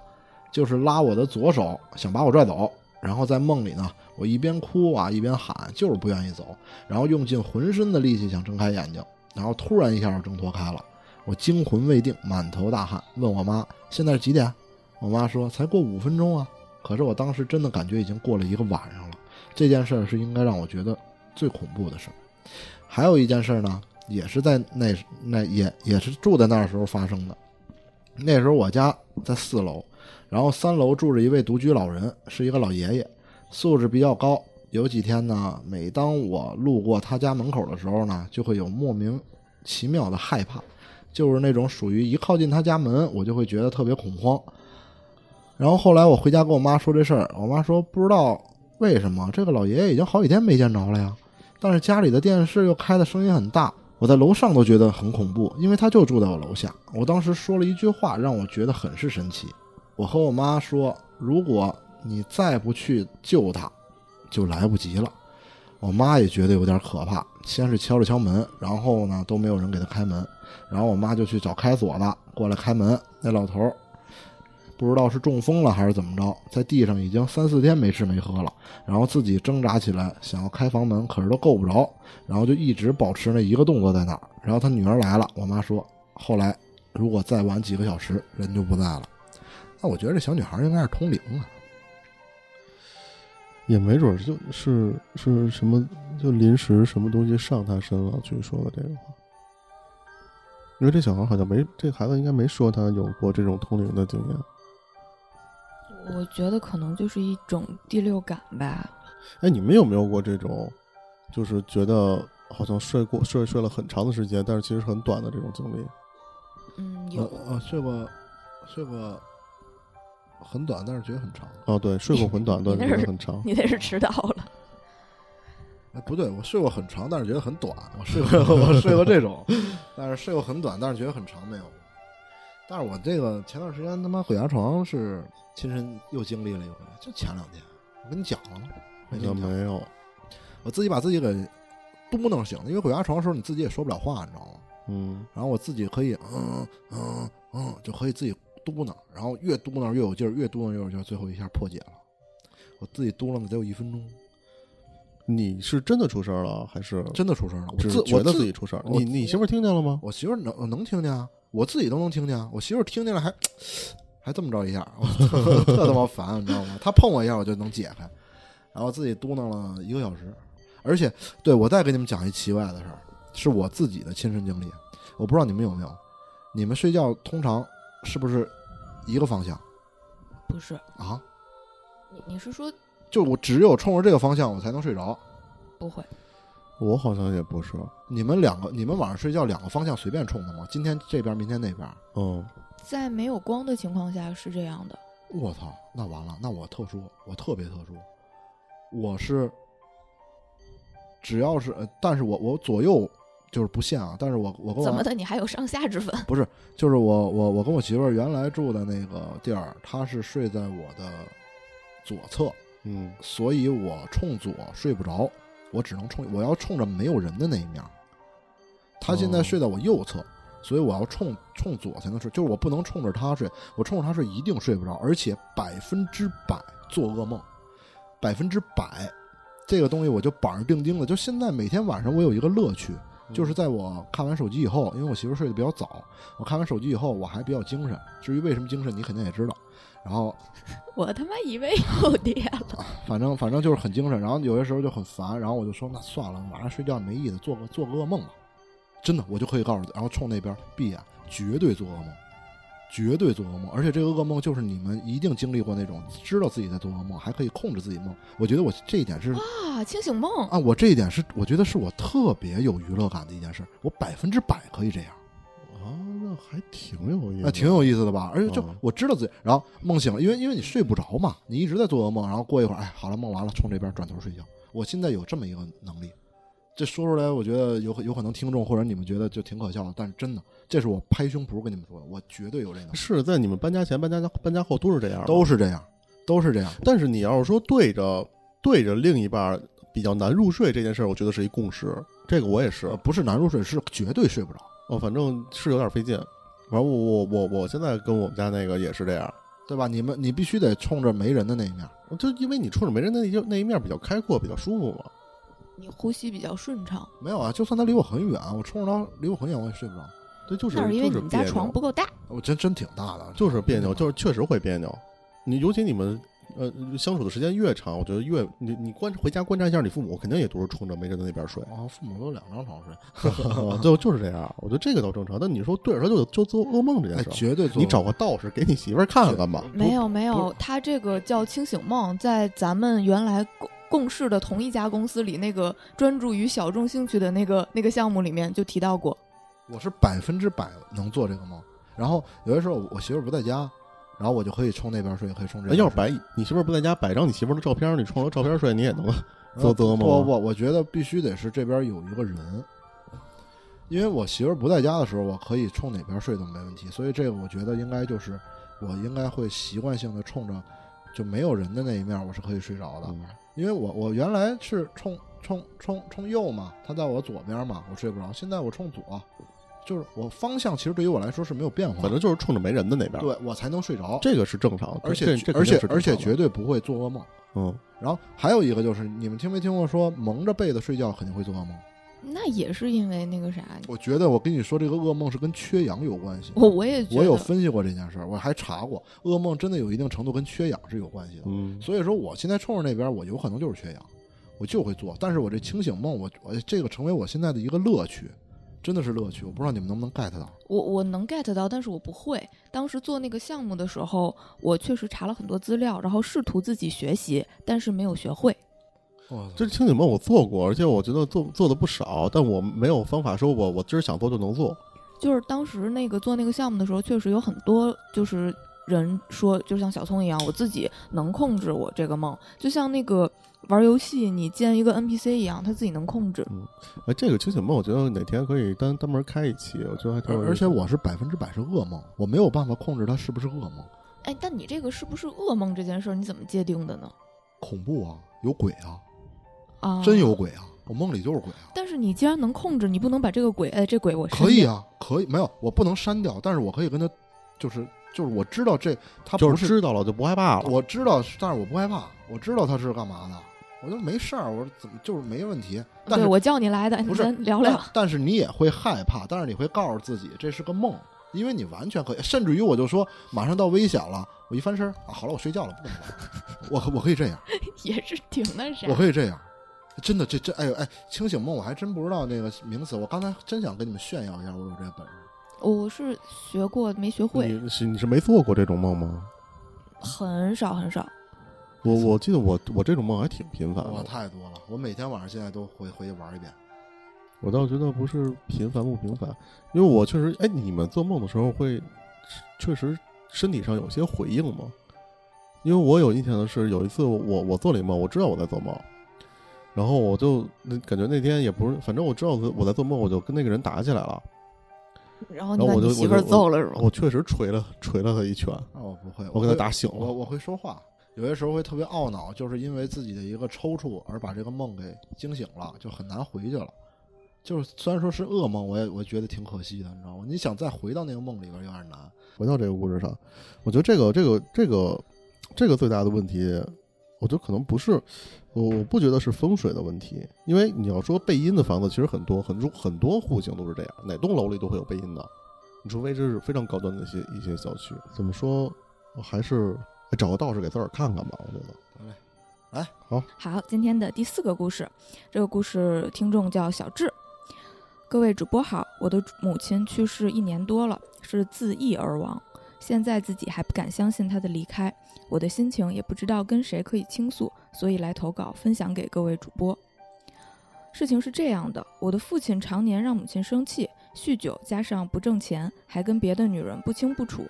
就是拉我的左手，想把我拽走。然后在梦里呢，我一边哭啊一边喊，就是不愿意走。然后用尽浑身的力气想睁开眼睛，然后突然一下就挣脱开了。我惊魂未定，满头大汗，问我妈现在是几点？我妈说才过五分钟啊。可是我当时真的感觉已经过了一个晚上了。这件事儿是应该让我觉得最恐怖的事儿。还有一件事呢。也是在那那也也是住在那儿时候发生的。那时候我家在四楼，然后三楼住着一位独居老人，是一个老爷爷，素质比较高。有几天呢，每当我路过他家门口的时候呢，就会有莫名其妙的害怕，就是那种属于一靠近他家门，我就会觉得特别恐慌。然后后来我回家跟我妈说这事儿，我妈说不知道为什么这个老爷爷已经好几天没见着了呀，但是家里的电视又开的声音很大。我在楼上都觉得很恐怖，因为他就住在我楼下。我当时说了一句话，让我觉得很是神奇。我和我妈说：“如果你再不去救他，就来不及了。”我妈也觉得有点可怕，先是敲了敲门，然后呢都没有人给他开门，然后我妈就去找开锁的过来开门。那老头不知道是中风了还是怎么着，在地上已经三四天没吃没喝了，然后自己挣扎起来想要开房门，可是都够不着，然后就一直保持那一个动作在那儿。然后他女儿来了，我妈说，后来如果再晚几个小时，人就不在了。那我觉得这小女孩应该是通灵了，也没准就是是什么，就临时什么东西上她身了，去说的这个话。因为这小孩好像没，这孩子应该没说他有过这种通灵的经验。我觉得可能就是一种第六感吧。哎，你们有没有过这种，就是觉得好像睡过睡睡了很长的时间，但是其实很短的这种经历？嗯，有。啊，睡过，睡过很短，但是觉得很长。哦，对，睡过很短，但是觉得很长。*laughs* 你那是迟到了。*laughs* 哎，不对，我睡过很长，但是觉得很短。我睡过，*laughs* 我睡过这种，但是睡过很短，但是觉得很长，没有。但是我这个前段时间他妈鬼压床是。亲身又经历了一回，就前两天，我跟你讲了吗？没没有，我自己把自己给嘟囔醒了，因为鬼压床的时候你自己也说不了话，你知道吗？嗯。然后我自己可以嗯嗯嗯，就可以自己嘟囔，然后越嘟囔越有劲儿，越嘟囔越有劲儿，最后一下破解了。我自己嘟囔了得有一分钟。你是真的出声了，还是真的出声了？我自觉得自己出声。你你媳妇听见了吗？我媳妇能能听见啊，我自己都能听见。我媳妇听见了还。还这么着一下，特特他妈烦，你知道吗？他碰我一下，我就能解开，然后自己嘟囔了一个小时。而且，对我再给你们讲一奇怪的事儿，是我自己的亲身经历。我不知道你们有没有，你们睡觉通常是不是一个方向？不是啊？你你是说，就我只有冲着这个方向我才能睡着？不会，我好像也不是。你们两个，你们晚上睡觉两个方向随便冲的吗？今天这边，明天那边？嗯。在没有光的情况下是这样的。我操，那完了，那我特殊，我特别特殊。我是只要是，但是我我左右就是不限啊。但是我我跟我怎么的，你还有上下之分？不是，就是我我我跟我媳妇儿原来住的那个地儿，她是睡在我的左侧，嗯，所以我冲左睡不着，我只能冲，我要冲着没有人的那一面。她现在睡在我右侧。所以我要冲冲左才能睡，就是我不能冲着他睡，我冲着他睡一定睡不着，而且百分之百做噩梦，百分之百，这个东西我就板上钉钉的。就现在每天晚上我有一个乐趣，就是在我看完手机以后，因为我媳妇睡得比较早，我看完手机以后我还比较精神。至于为什么精神，你肯定也知道。然后 *laughs* 我他妈以为又跌了，反正反正就是很精神。然后有些时候就很烦，然后我就说那算了，晚上睡觉没意思，做个做个噩梦吧。真的，我就可以告诉你，然后冲那边闭眼，绝对做噩梦，绝对做噩梦。而且这个噩梦就是你们一定经历过那种，知道自己在做噩梦，还可以控制自己梦。我觉得我这一点是啊，清醒梦啊，我这一点是我觉得是我特别有娱乐感的一件事，我百分之百可以这样。啊，那还挺有意思，那挺有意思的吧？而且就我知道自己，然后梦醒了，因为因为你睡不着嘛，你一直在做噩梦，然后过一会儿，哎，好了，梦完了，冲这边转头睡觉。我现在有这么一个能力。这说出来，我觉得有有可能听众或者你们觉得就挺可笑的，但是真的，这是我拍胸脯跟你们说的，我绝对有这个。是在你们搬家前、搬家搬家后都是这样，都是这样，都是这样。但是你要是说对着对着另一半比较难入睡这件事儿，我觉得是一共识。这个我也是，不是难入睡，是绝对睡不着。哦，反正是有点费劲。反正我我我我现在跟我们家那个也是这样，对吧？你们你必须得冲着没人的那一面，就因为你冲着没人的那那一面比较开阔，比较舒服嘛。你呼吸比较顺畅，没有啊？就算他离我很远，我冲着他离我很远，我也睡不着。对，就是那是因为你们家床不够大。我真真挺大的，就是别扭，就是确实会别扭。你尤其你们呃相处的时间越长，我觉得越你你观回家观察一下，你父母肯定也都是冲着没人的那边睡。啊，父母都两张床睡，*laughs* 就就是这样。我觉得这个倒正常。但你说对着他就就做噩梦这件事，绝对。你找个道士给你媳妇看看吧？没有没有，他这个叫清醒梦，在咱们原来。共事的同一家公司里，那个专注于小众兴趣的那个那个项目里面就提到过，我是百分之百能做这个梦。然后有些时候我媳妇不在家，然后我就可以冲那边睡，可以冲这边。要是摆你媳妇不在家，摆张你媳妇的照片，你冲着照片睡，你也能做噩梦。不不，我觉得必须得是这边有一个人，因为我媳妇不在家的时候，我可以冲哪边睡都没问题。所以这个我觉得应该就是我应该会习惯性的冲着就没有人的那一面，我是可以睡着的。因为我我原来是冲冲冲冲右嘛，他在我左边嘛，我睡不着。现在我冲左，就是我方向其实对于我来说是没有变化，反正就是冲着没人的那边，对我才能睡着。这个是正常的，而且而且而且绝对不会做噩梦。嗯，然后还有一个就是，你们听没听过说蒙着被子睡觉肯定会做噩梦？那也是因为那个啥？我觉得我跟你说，这个噩梦是跟缺氧有关系。我我也我有分析过这件事儿，我还查过，噩梦真的有一定程度跟缺氧是有关系的。嗯，所以说我现在冲着那边，我有可能就是缺氧，我就会做。但是我这清醒梦，我我这个成为我现在的一个乐趣，真的是乐趣。我不知道你们能不能 get 到？我我能 get 到，但是我不会。当时做那个项目的时候，我确实查了很多资料，然后试图自己学习，但是没有学会。这清醒梦我做过，而且我觉得做做的不少，但我没有方法说我我今儿想做就能做。就是当时那个做那个项目的时候，确实有很多就是人说，就像小聪一样，我自己能控制我这个梦，就像那个玩游戏你建一个 NPC 一样，他自己能控制。嗯，哎，这个清醒梦，我觉得哪天可以单单门开一期，我觉得还挺。而且我是百分之百是噩梦，我没有办法控制它是不是噩梦。哎，但你这个是不是噩梦这件事儿，你怎么界定的呢？恐怖啊，有鬼啊。啊，真有鬼啊！我梦里就是鬼啊！但是你既然能控制，你不能把这个鬼，哎，这鬼我可以啊，可以没有，我不能删掉，但是我可以跟他，就是就是我知道这他不是知道了就不害怕了，我知道，但是我不害怕，我知道他是干嘛的，我就没事儿，我说怎么就是没问题。对，我叫你来的，不是聊聊。但是你也会害怕，但是你会告诉自己这是个梦，因为你完全可以，甚至于我就说马上到危险了，我一翻身啊，好了，我睡觉了，不能 *laughs* 我我可以这样，*laughs* 也是挺那啥，我可以这样。真的，这这，哎呦哎，清醒梦我还真不知道那个名词。我刚才真想跟你们炫耀一下，我有这个本事。我是学过，没学会。你是你是没做过这种梦吗？很少很少。我我记得我我这种梦还挺频繁的。我太多了，我每天晚上现在都回回去玩一遍。我倒觉得不是频繁不频繁，因为我确实，哎，你们做梦的时候会确实身体上有些回应吗？因为我有印象的是，有一次我我做了一梦，我知道我在做梦。然后我就那感觉那天也不是，反正我知道我在做梦，我就跟那个人打起来了。然后你把你媳妇揍了是吗？我确实捶了捶了他一拳。哦，不会，我给他打醒了。我我会说话，有些时候会特别懊恼，就是因为自己的一个抽搐而把这个梦给惊醒了，就很难回去了。就是虽然说是噩梦，我也我觉得挺可惜的，你知道吗？你想再回到那个梦里边有点难。回到这个故事上，我觉得这个这个这个这个最大的问题，我觉得可能不是，我我不觉得是风水的问题，因为你要说背阴的房子，其实很多很多很多户型都是这样，哪栋楼里都会有背阴的，你除非这是非常高端的一些一些小区，怎么说，还是哎找个道士给自个儿看看吧，我觉得。来，好好，今天的第四个故事，这个故事听众叫小智。各位主播好，我的母亲去世一年多了，是自缢而亡。现在自己还不敢相信他的离开，我的心情也不知道跟谁可以倾诉，所以来投稿分享给各位主播。事情是这样的，我的父亲常年让母亲生气，酗酒加上不挣钱，还跟别的女人不清不楚。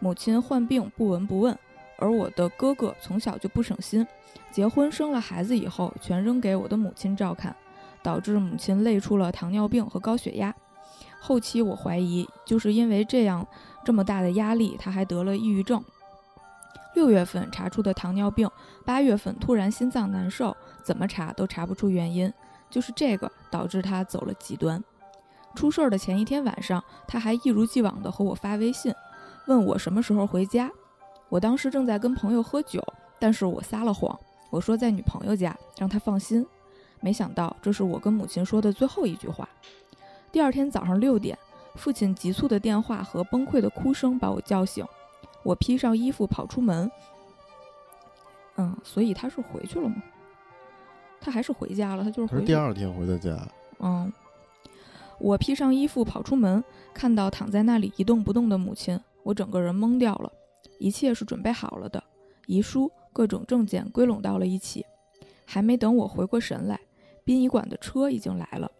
母亲患病不闻不问，而我的哥哥从小就不省心。结婚生了孩子以后，全扔给我的母亲照看，导致母亲累出了糖尿病和高血压。后期我怀疑，就是因为这样这么大的压力，他还得了抑郁症。六月份查出的糖尿病，八月份突然心脏难受，怎么查都查不出原因，就是这个导致他走了极端。出事儿的前一天晚上，他还一如既往地和我发微信，问我什么时候回家。我当时正在跟朋友喝酒，但是我撒了谎。我说在女朋友家，让她放心。没想到这是我跟母亲说的最后一句话。第二天早上六点，父亲急促的电话和崩溃的哭声把我叫醒。我披上衣服跑出门。嗯，所以他是回去了吗？他还是回家了，他就是回第二天回的家，嗯，我披上衣服跑出门，看到躺在那里一动不动的母亲，我整个人懵掉了。一切是准备好了的，遗书、各种证件归拢到了一起。还没等我回过神来，殡仪馆的车已经来了。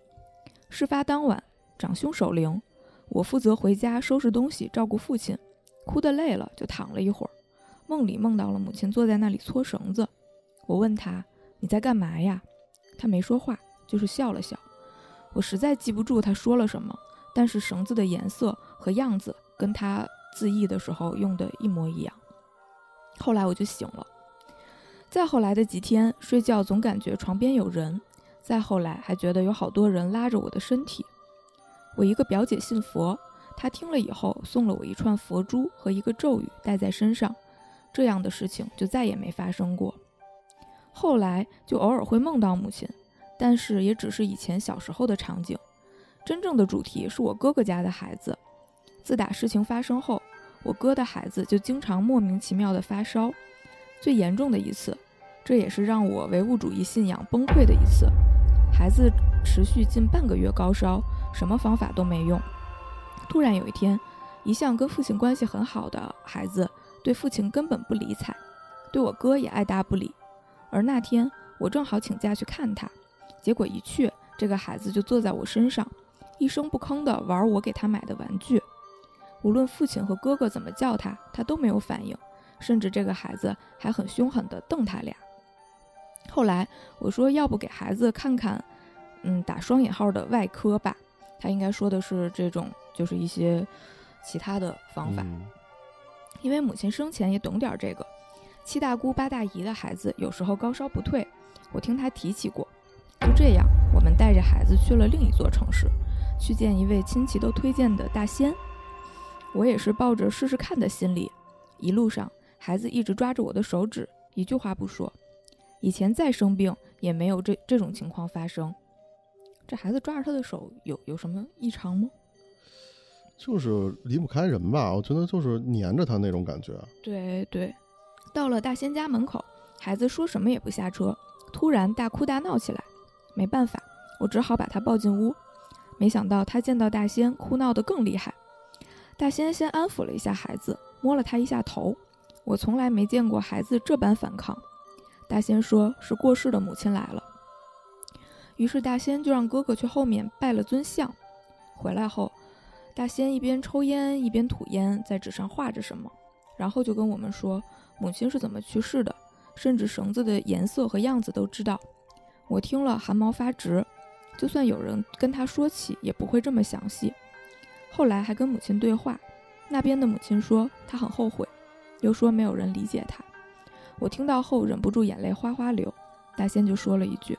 事发当晚，长兄守灵，我负责回家收拾东西，照顾父亲。哭得累了，就躺了一会儿。梦里梦到了母亲坐在那里搓绳子。我问他：“你在干嘛呀？”他没说话，就是笑了笑。我实在记不住他说了什么，但是绳子的颜色和样子跟他自缢的时候用的一模一样。后来我就醒了。再后来的几天，睡觉总感觉床边有人。再后来，还觉得有好多人拉着我的身体。我一个表姐信佛，她听了以后送了我一串佛珠和一个咒语，带在身上。这样的事情就再也没发生过。后来就偶尔会梦到母亲，但是也只是以前小时候的场景。真正的主题是我哥哥家的孩子。自打事情发生后，我哥的孩子就经常莫名其妙的发烧。最严重的一次，这也是让我唯物主义信仰崩溃的一次。孩子持续近半个月高烧，什么方法都没用。突然有一天，一向跟父亲关系很好的孩子，对父亲根本不理睬，对我哥也爱答不理。而那天我正好请假去看他，结果一去，这个孩子就坐在我身上，一声不吭地玩我给他买的玩具。无论父亲和哥哥怎么叫他，他都没有反应。甚至这个孩子还很凶狠地瞪他俩。后来我说，要不给孩子看看，嗯，打双引号的外科吧。他应该说的是这种，就是一些其他的方法。嗯因为母亲生前也懂点这个。七大姑八大姨的孩子有时候高烧不退，我听她提起过。就这样，我们带着孩子去了另一座城市，去见一位亲戚都推荐的大仙。我也是抱着试试看的心理，一路上。孩子一直抓着我的手指，一句话不说。以前再生病也没有这这种情况发生。这孩子抓着他的手有有什么异常吗？就是离不开人吧，我觉得就是黏着他那种感觉。对对。到了大仙家门口，孩子说什么也不下车，突然大哭大闹起来。没办法，我只好把他抱进屋。没想到他见到大仙，哭闹得更厉害。大仙先安抚了一下孩子，摸了他一下头。我从来没见过孩子这般反抗。大仙说是过世的母亲来了，于是大仙就让哥哥去后面拜了尊像。回来后，大仙一边抽烟一边吐烟，在纸上画着什么，然后就跟我们说母亲是怎么去世的，甚至绳子的颜色和样子都知道。我听了汗毛发直，就算有人跟他说起，也不会这么详细。后来还跟母亲对话，那边的母亲说她很后悔。又说没有人理解他，我听到后忍不住眼泪哗哗流。大仙就说了一句：“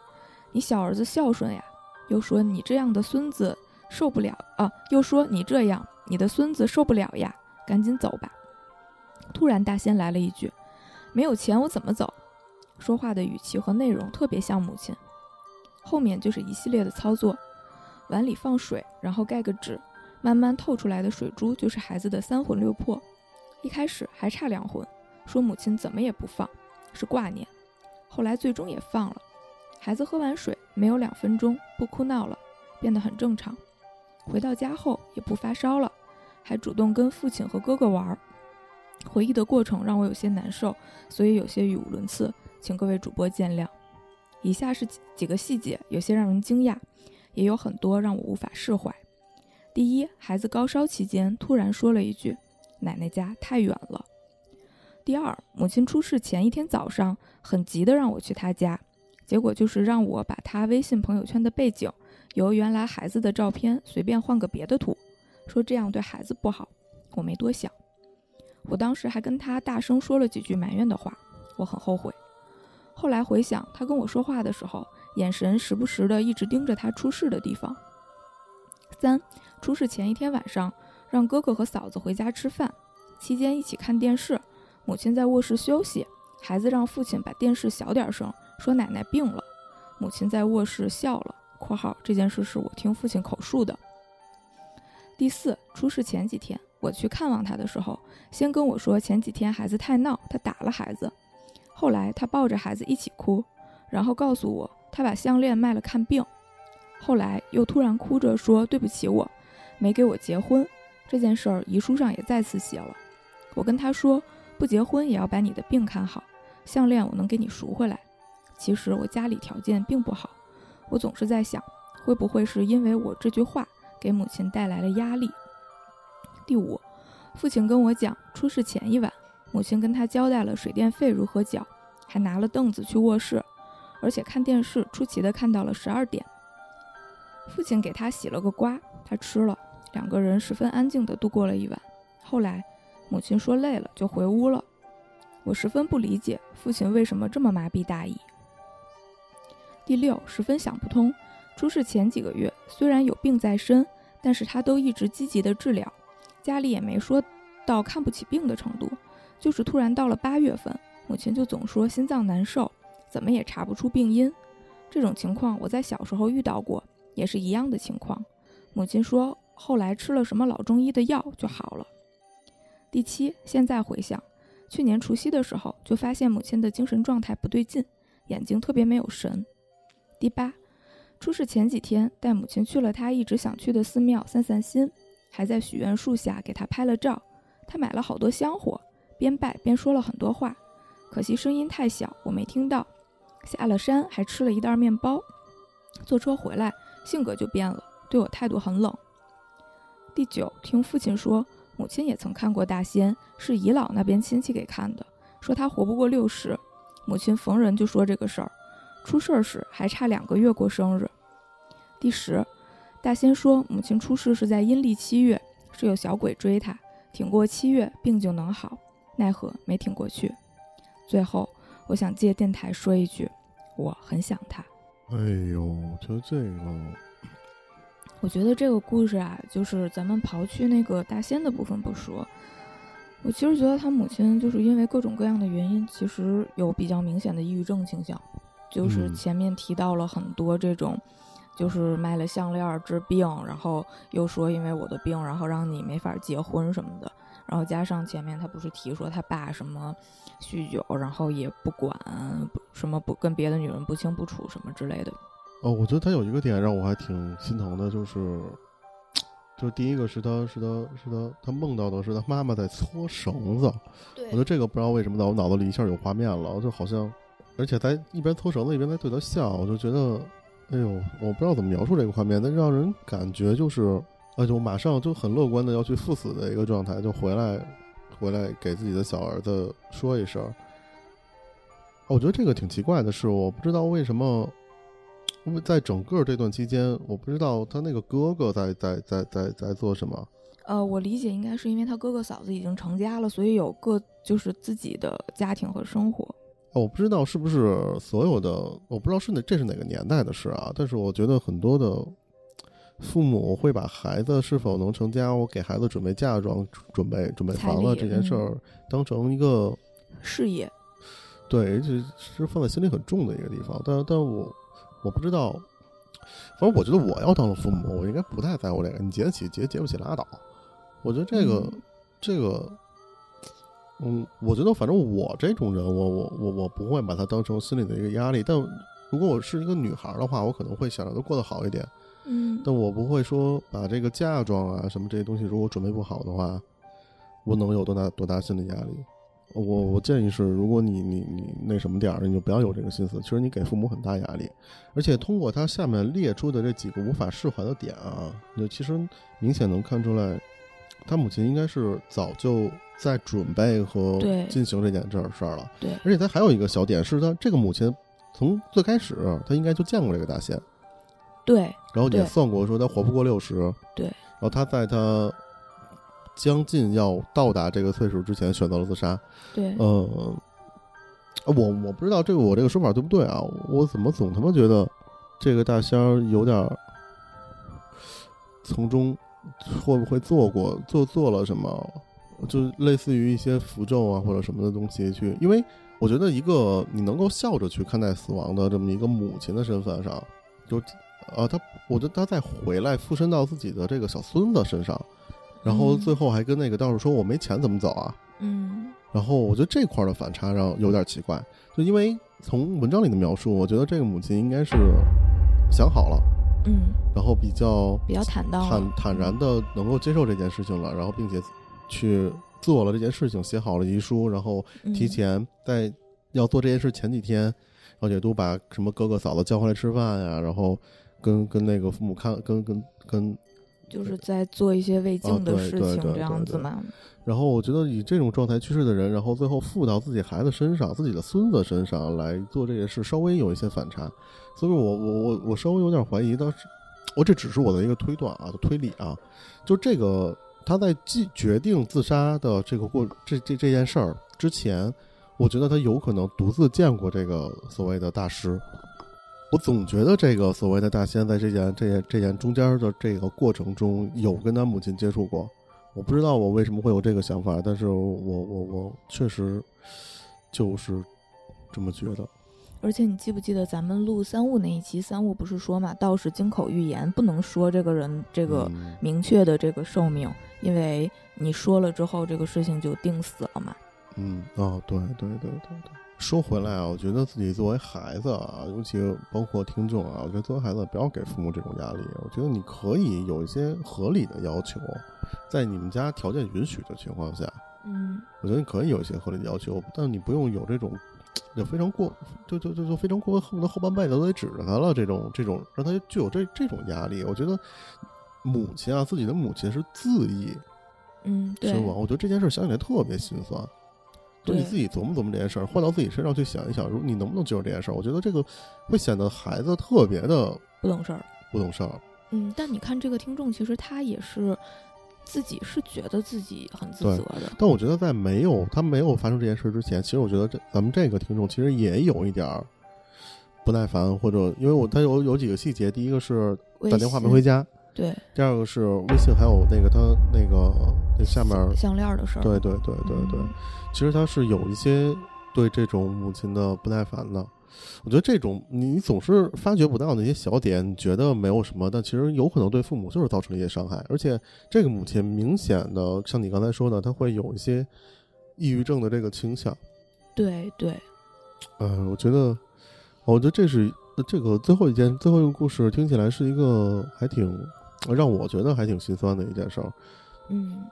你小儿子孝顺呀。”又说你这样的孙子受不了啊，又说你这样你的孙子受不了呀，赶紧走吧。突然大仙来了一句：“没有钱我怎么走？”说话的语气和内容特别像母亲。后面就是一系列的操作，碗里放水，然后盖个纸，慢慢透出来的水珠就是孩子的三魂六魄。一开始还差两魂，说母亲怎么也不放，是挂念。后来最终也放了。孩子喝完水没有两分钟，不哭闹了，变得很正常。回到家后也不发烧了，还主动跟父亲和哥哥玩。回忆的过程让我有些难受，所以有些语无伦次，请各位主播见谅。以下是几几个细节，有些让人惊讶，也有很多让我无法释怀。第一，孩子高烧期间突然说了一句：“奶奶家太远了。”第二，母亲出事前一天早上很急的让我去她家，结果就是让我把他微信朋友圈的背景由原来孩子的照片随便换个别的图，说这样对孩子不好。我没多想，我当时还跟他大声说了几句埋怨的话，我很后悔。后来回想，他跟我说话的时候，眼神时不时的一直盯着他出事的地方。三，出事前一天晚上，让哥哥和嫂子回家吃饭，期间一起看电视，母亲在卧室休息，孩子让父亲把电视小点声，说奶奶病了，母亲在卧室笑了。（括号这件事是我听父亲口述的。）第四，出事前几天，我去看望他的时候，先跟我说前几天孩子太闹，他打了孩子。后来他抱着孩子一起哭，然后告诉我他把项链卖了看病。后来又突然哭着说对不起我，没给我结婚这件事儿，遗书上也再次写了。我跟他说不结婚也要把你的病看好，项链我能给你赎回来。其实我家里条件并不好，我总是在想会不会是因为我这句话给母亲带来了压力。第五，父亲跟我讲出事前一晚。母亲跟他交代了水电费如何缴，还拿了凳子去卧室，而且看电视出奇的看到了十二点。父亲给他洗了个瓜，他吃了，两个人十分安静的度过了一晚。后来，母亲说累了就回屋了。我十分不理解父亲为什么这么麻痹大意。第六，十分想不通，出事前几个月虽然有病在身，但是他都一直积极的治疗，家里也没说到看不起病的程度。就是突然到了八月份，母亲就总说心脏难受，怎么也查不出病因。这种情况我在小时候遇到过，也是一样的情况。母亲说后来吃了什么老中医的药就好了。第七，现在回想，去年除夕的时候就发现母亲的精神状态不对劲，眼睛特别没有神。第八，出事前几天带母亲去了她一直想去的寺庙散散心，还在许愿树下给她拍了照，她买了好多香火。边拜边说了很多话，可惜声音太小，我没听到。下了山还吃了一袋面包，坐车回来性格就变了，对我态度很冷。第九，听父亲说，母亲也曾看过大仙，是姨姥那边亲戚给看的，说他活不过六十。母亲逢人就说这个事儿，出事儿时还差两个月过生日。第十，大仙说母亲出事是在阴历七月，是有小鬼追她，挺过七月病就能好。奈何没挺过去。最后，我想借电台说一句，我很想他。哎呦，就这个，我觉得这个故事啊，就是咱们刨去那个大仙的部分不说，我其实觉得他母亲就是因为各种各样的原因，其实有比较明显的抑郁症倾向。就是前面提到了很多这种，就是卖了项链治病，然后又说因为我的病，然后让你没法结婚什么的。然后加上前面他不是提说他爸什么酗酒，然后也不管什么不跟别的女人不清不楚什么之类的。哦，我觉得他有一个点让我还挺心疼的，就是，就第一个是他是他是他他梦到的是他妈妈在搓绳子。我觉得这个不知道为什么在我脑子里一下有画面了，就好像，而且在一边搓绳子一边在对他笑，我就觉得，哎呦，我不知道怎么描述这个画面，但让人感觉就是。呃，就马上就很乐观的要去赴死的一个状态，就回来，回来给自己的小儿子说一声。我觉得这个挺奇怪的是，我不知道为什么，因为在整个这段期间，我不知道他那个哥哥在在在在在做什么。呃，我理解应该是因为他哥哥嫂子已经成家了，所以有各就是自己的家庭和生活。我不知道是不是所有的，我不知道是哪这是哪个年代的事啊，但是我觉得很多的父母会把孩子是否能成家，我给孩子准备嫁妆、准备准备房子这件事儿，当成一个事业，对，这是放在心里很重的一个地方。但但我我不知道，反正我觉得我要当了父母，我应该不太在乎这个，你结得起结结不起拉倒。我觉得这个、嗯这个，嗯，我觉得反正我这种人，我我我我不会把它当成心理的一个压力。但如果我是一个女孩儿的话，我可能会想让她过得好一点。嗯但我不会说把这个嫁妆啊什么这些东西，如果准备不好的话，我能有多大多大心理压力？我我建议是，如果你你你那什么点儿，你就不要有这个心思。其实你给父母很大压力，而且通过他下面列出的这几个无法释怀的点啊，就其实明显能看出来，他母亲应该是早就在准备和进行这件事儿事儿了。对而且他还有一个小点是，他这个母亲从最开始他应该就见过这个大仙。对然后也算过说他活不过六十，对然后他在他将近要到达这个岁数之前选择了自杀。对，嗯，我我不知道这个我这个说法对不对啊？我怎么总他妈觉得这个大仙儿有点儿从中会不会做过做做了什么？就类似于一些符咒啊或者什么的东西去，因为我觉得一个你能够笑着去看待死亡的这么一个母亲的身份上，就呃，他我觉得他再回来附身到自己的这个小孙子身上，然后嗯最后还跟那个道士说：“我没钱怎么走啊？”嗯然后我觉得这块儿的反差让有点奇怪，就因为从文章里的描述，我觉得这个母亲应该是想好了，嗯，然后比较比较坦荡。坦坦然的能够接受这件事情了，然后并且去做了这件事情，写好了遗书，然后提嗯。前在要做这件事前几天，然后也都把什么哥哥嫂子叫回来吃饭呀，然后跟跟那个父母看跟跟跟就是在做一些未尽的事情，这样子嘛。然后我觉得以这种状态去世的人，然后最后附到自己孩子身上、自己的孙子身上来做这件事，稍微有一些反差，所以我我我我稍微有点怀疑，当时我这只是我的一个推断啊，推理啊，就这个他在既决定自杀的这个过这这这件事儿之前，我觉得他有可能独自见过这个所谓的大师。我总觉得这个所谓的大仙在这件这件这件中间的这个过程中有跟他母亲接触过，我不知道我为什么会有这个想法，但是我我我确实就是这么觉得。而且你记不记得咱们录三物那一期，三物不是说嘛，道士金口玉言，不能说这个人这个嗯明确的这个寿命，因为你说了之后，这个事情就定死了嘛。嗯哦，对对对对对。说回来啊，我觉得自己作为孩子啊，尤其包括听众啊，我觉得作为孩子不要给父母这种压力。我觉得你可以有一些合理的要求，在你们家条件允许的情况下，嗯我觉得你可以有一些合理的要求，但你不用有这种 *tsk* 就非常过，就就就就非常过分，恨不得后半辈子都得指着他了。这种这种让他具有这这种压力，我觉得母亲啊，自己的母亲是自缢嗯，对身亡，我觉得这件事想起来特别心酸。就你自己琢磨琢磨这件事儿，换到自己身上去想一想，如你能不能接受这件事儿？我觉得这个会显得孩子特别的不懂事儿。不懂事儿。嗯，但你看这个听众，其实他也是自己是觉得自己很自对责的。但我觉得在没有他没有发生这件事之前，其实我觉得这咱们这个听众其实也有一点儿不耐烦，或者因为我他有有几个细节，第一个是打电话没回家，对第二个是微信还有那个他那个那下面，项链的事儿。对对对对对，嗯其实他是有一些对这种母亲的不耐烦的。我觉得这种你你总是发觉不到那些小点，你觉得没有什么，但其实有可能对父母就是造成了一些伤害。而且这个母亲明显的，像你刚才说的，她会有一些抑郁症的这个倾向。对对，嗯、我觉得，我觉得这是这个最后一件最后一个故事，听起来是一个还挺让我觉得还挺心酸的一件事儿。嗯，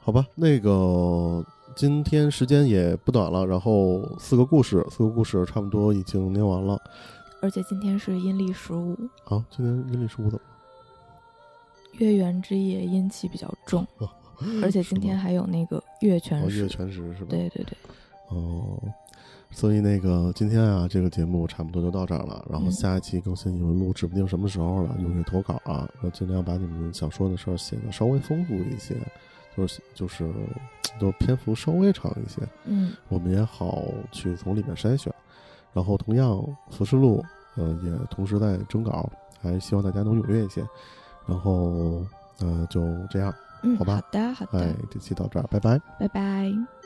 好吧，那个今天时间也不短了，然后四个故事，四个故事差不多已经念完了。而且今天是阴历十五，好，今天阴历十五怎么了？月圆之夜阴气比较重，*laughs* 而且今天还有那个月全哦，食。月全食是吧？对对对，哦，所以那个今天啊，这个节目差不多就到这儿了。然后嗯下一期更新你们录，指不定什么时候了。踊跃投稿啊，我尽量把你们想说的事儿写的稍微丰富一些，就是就是都篇幅稍微长一些，嗯我们也好去从里面筛选。然后同样，浮世录呃也同时在征稿，还希望大家能踊跃一些。然后呃就这样，嗯，好吧好的好的，哎，这期到这儿，拜拜。拜拜。「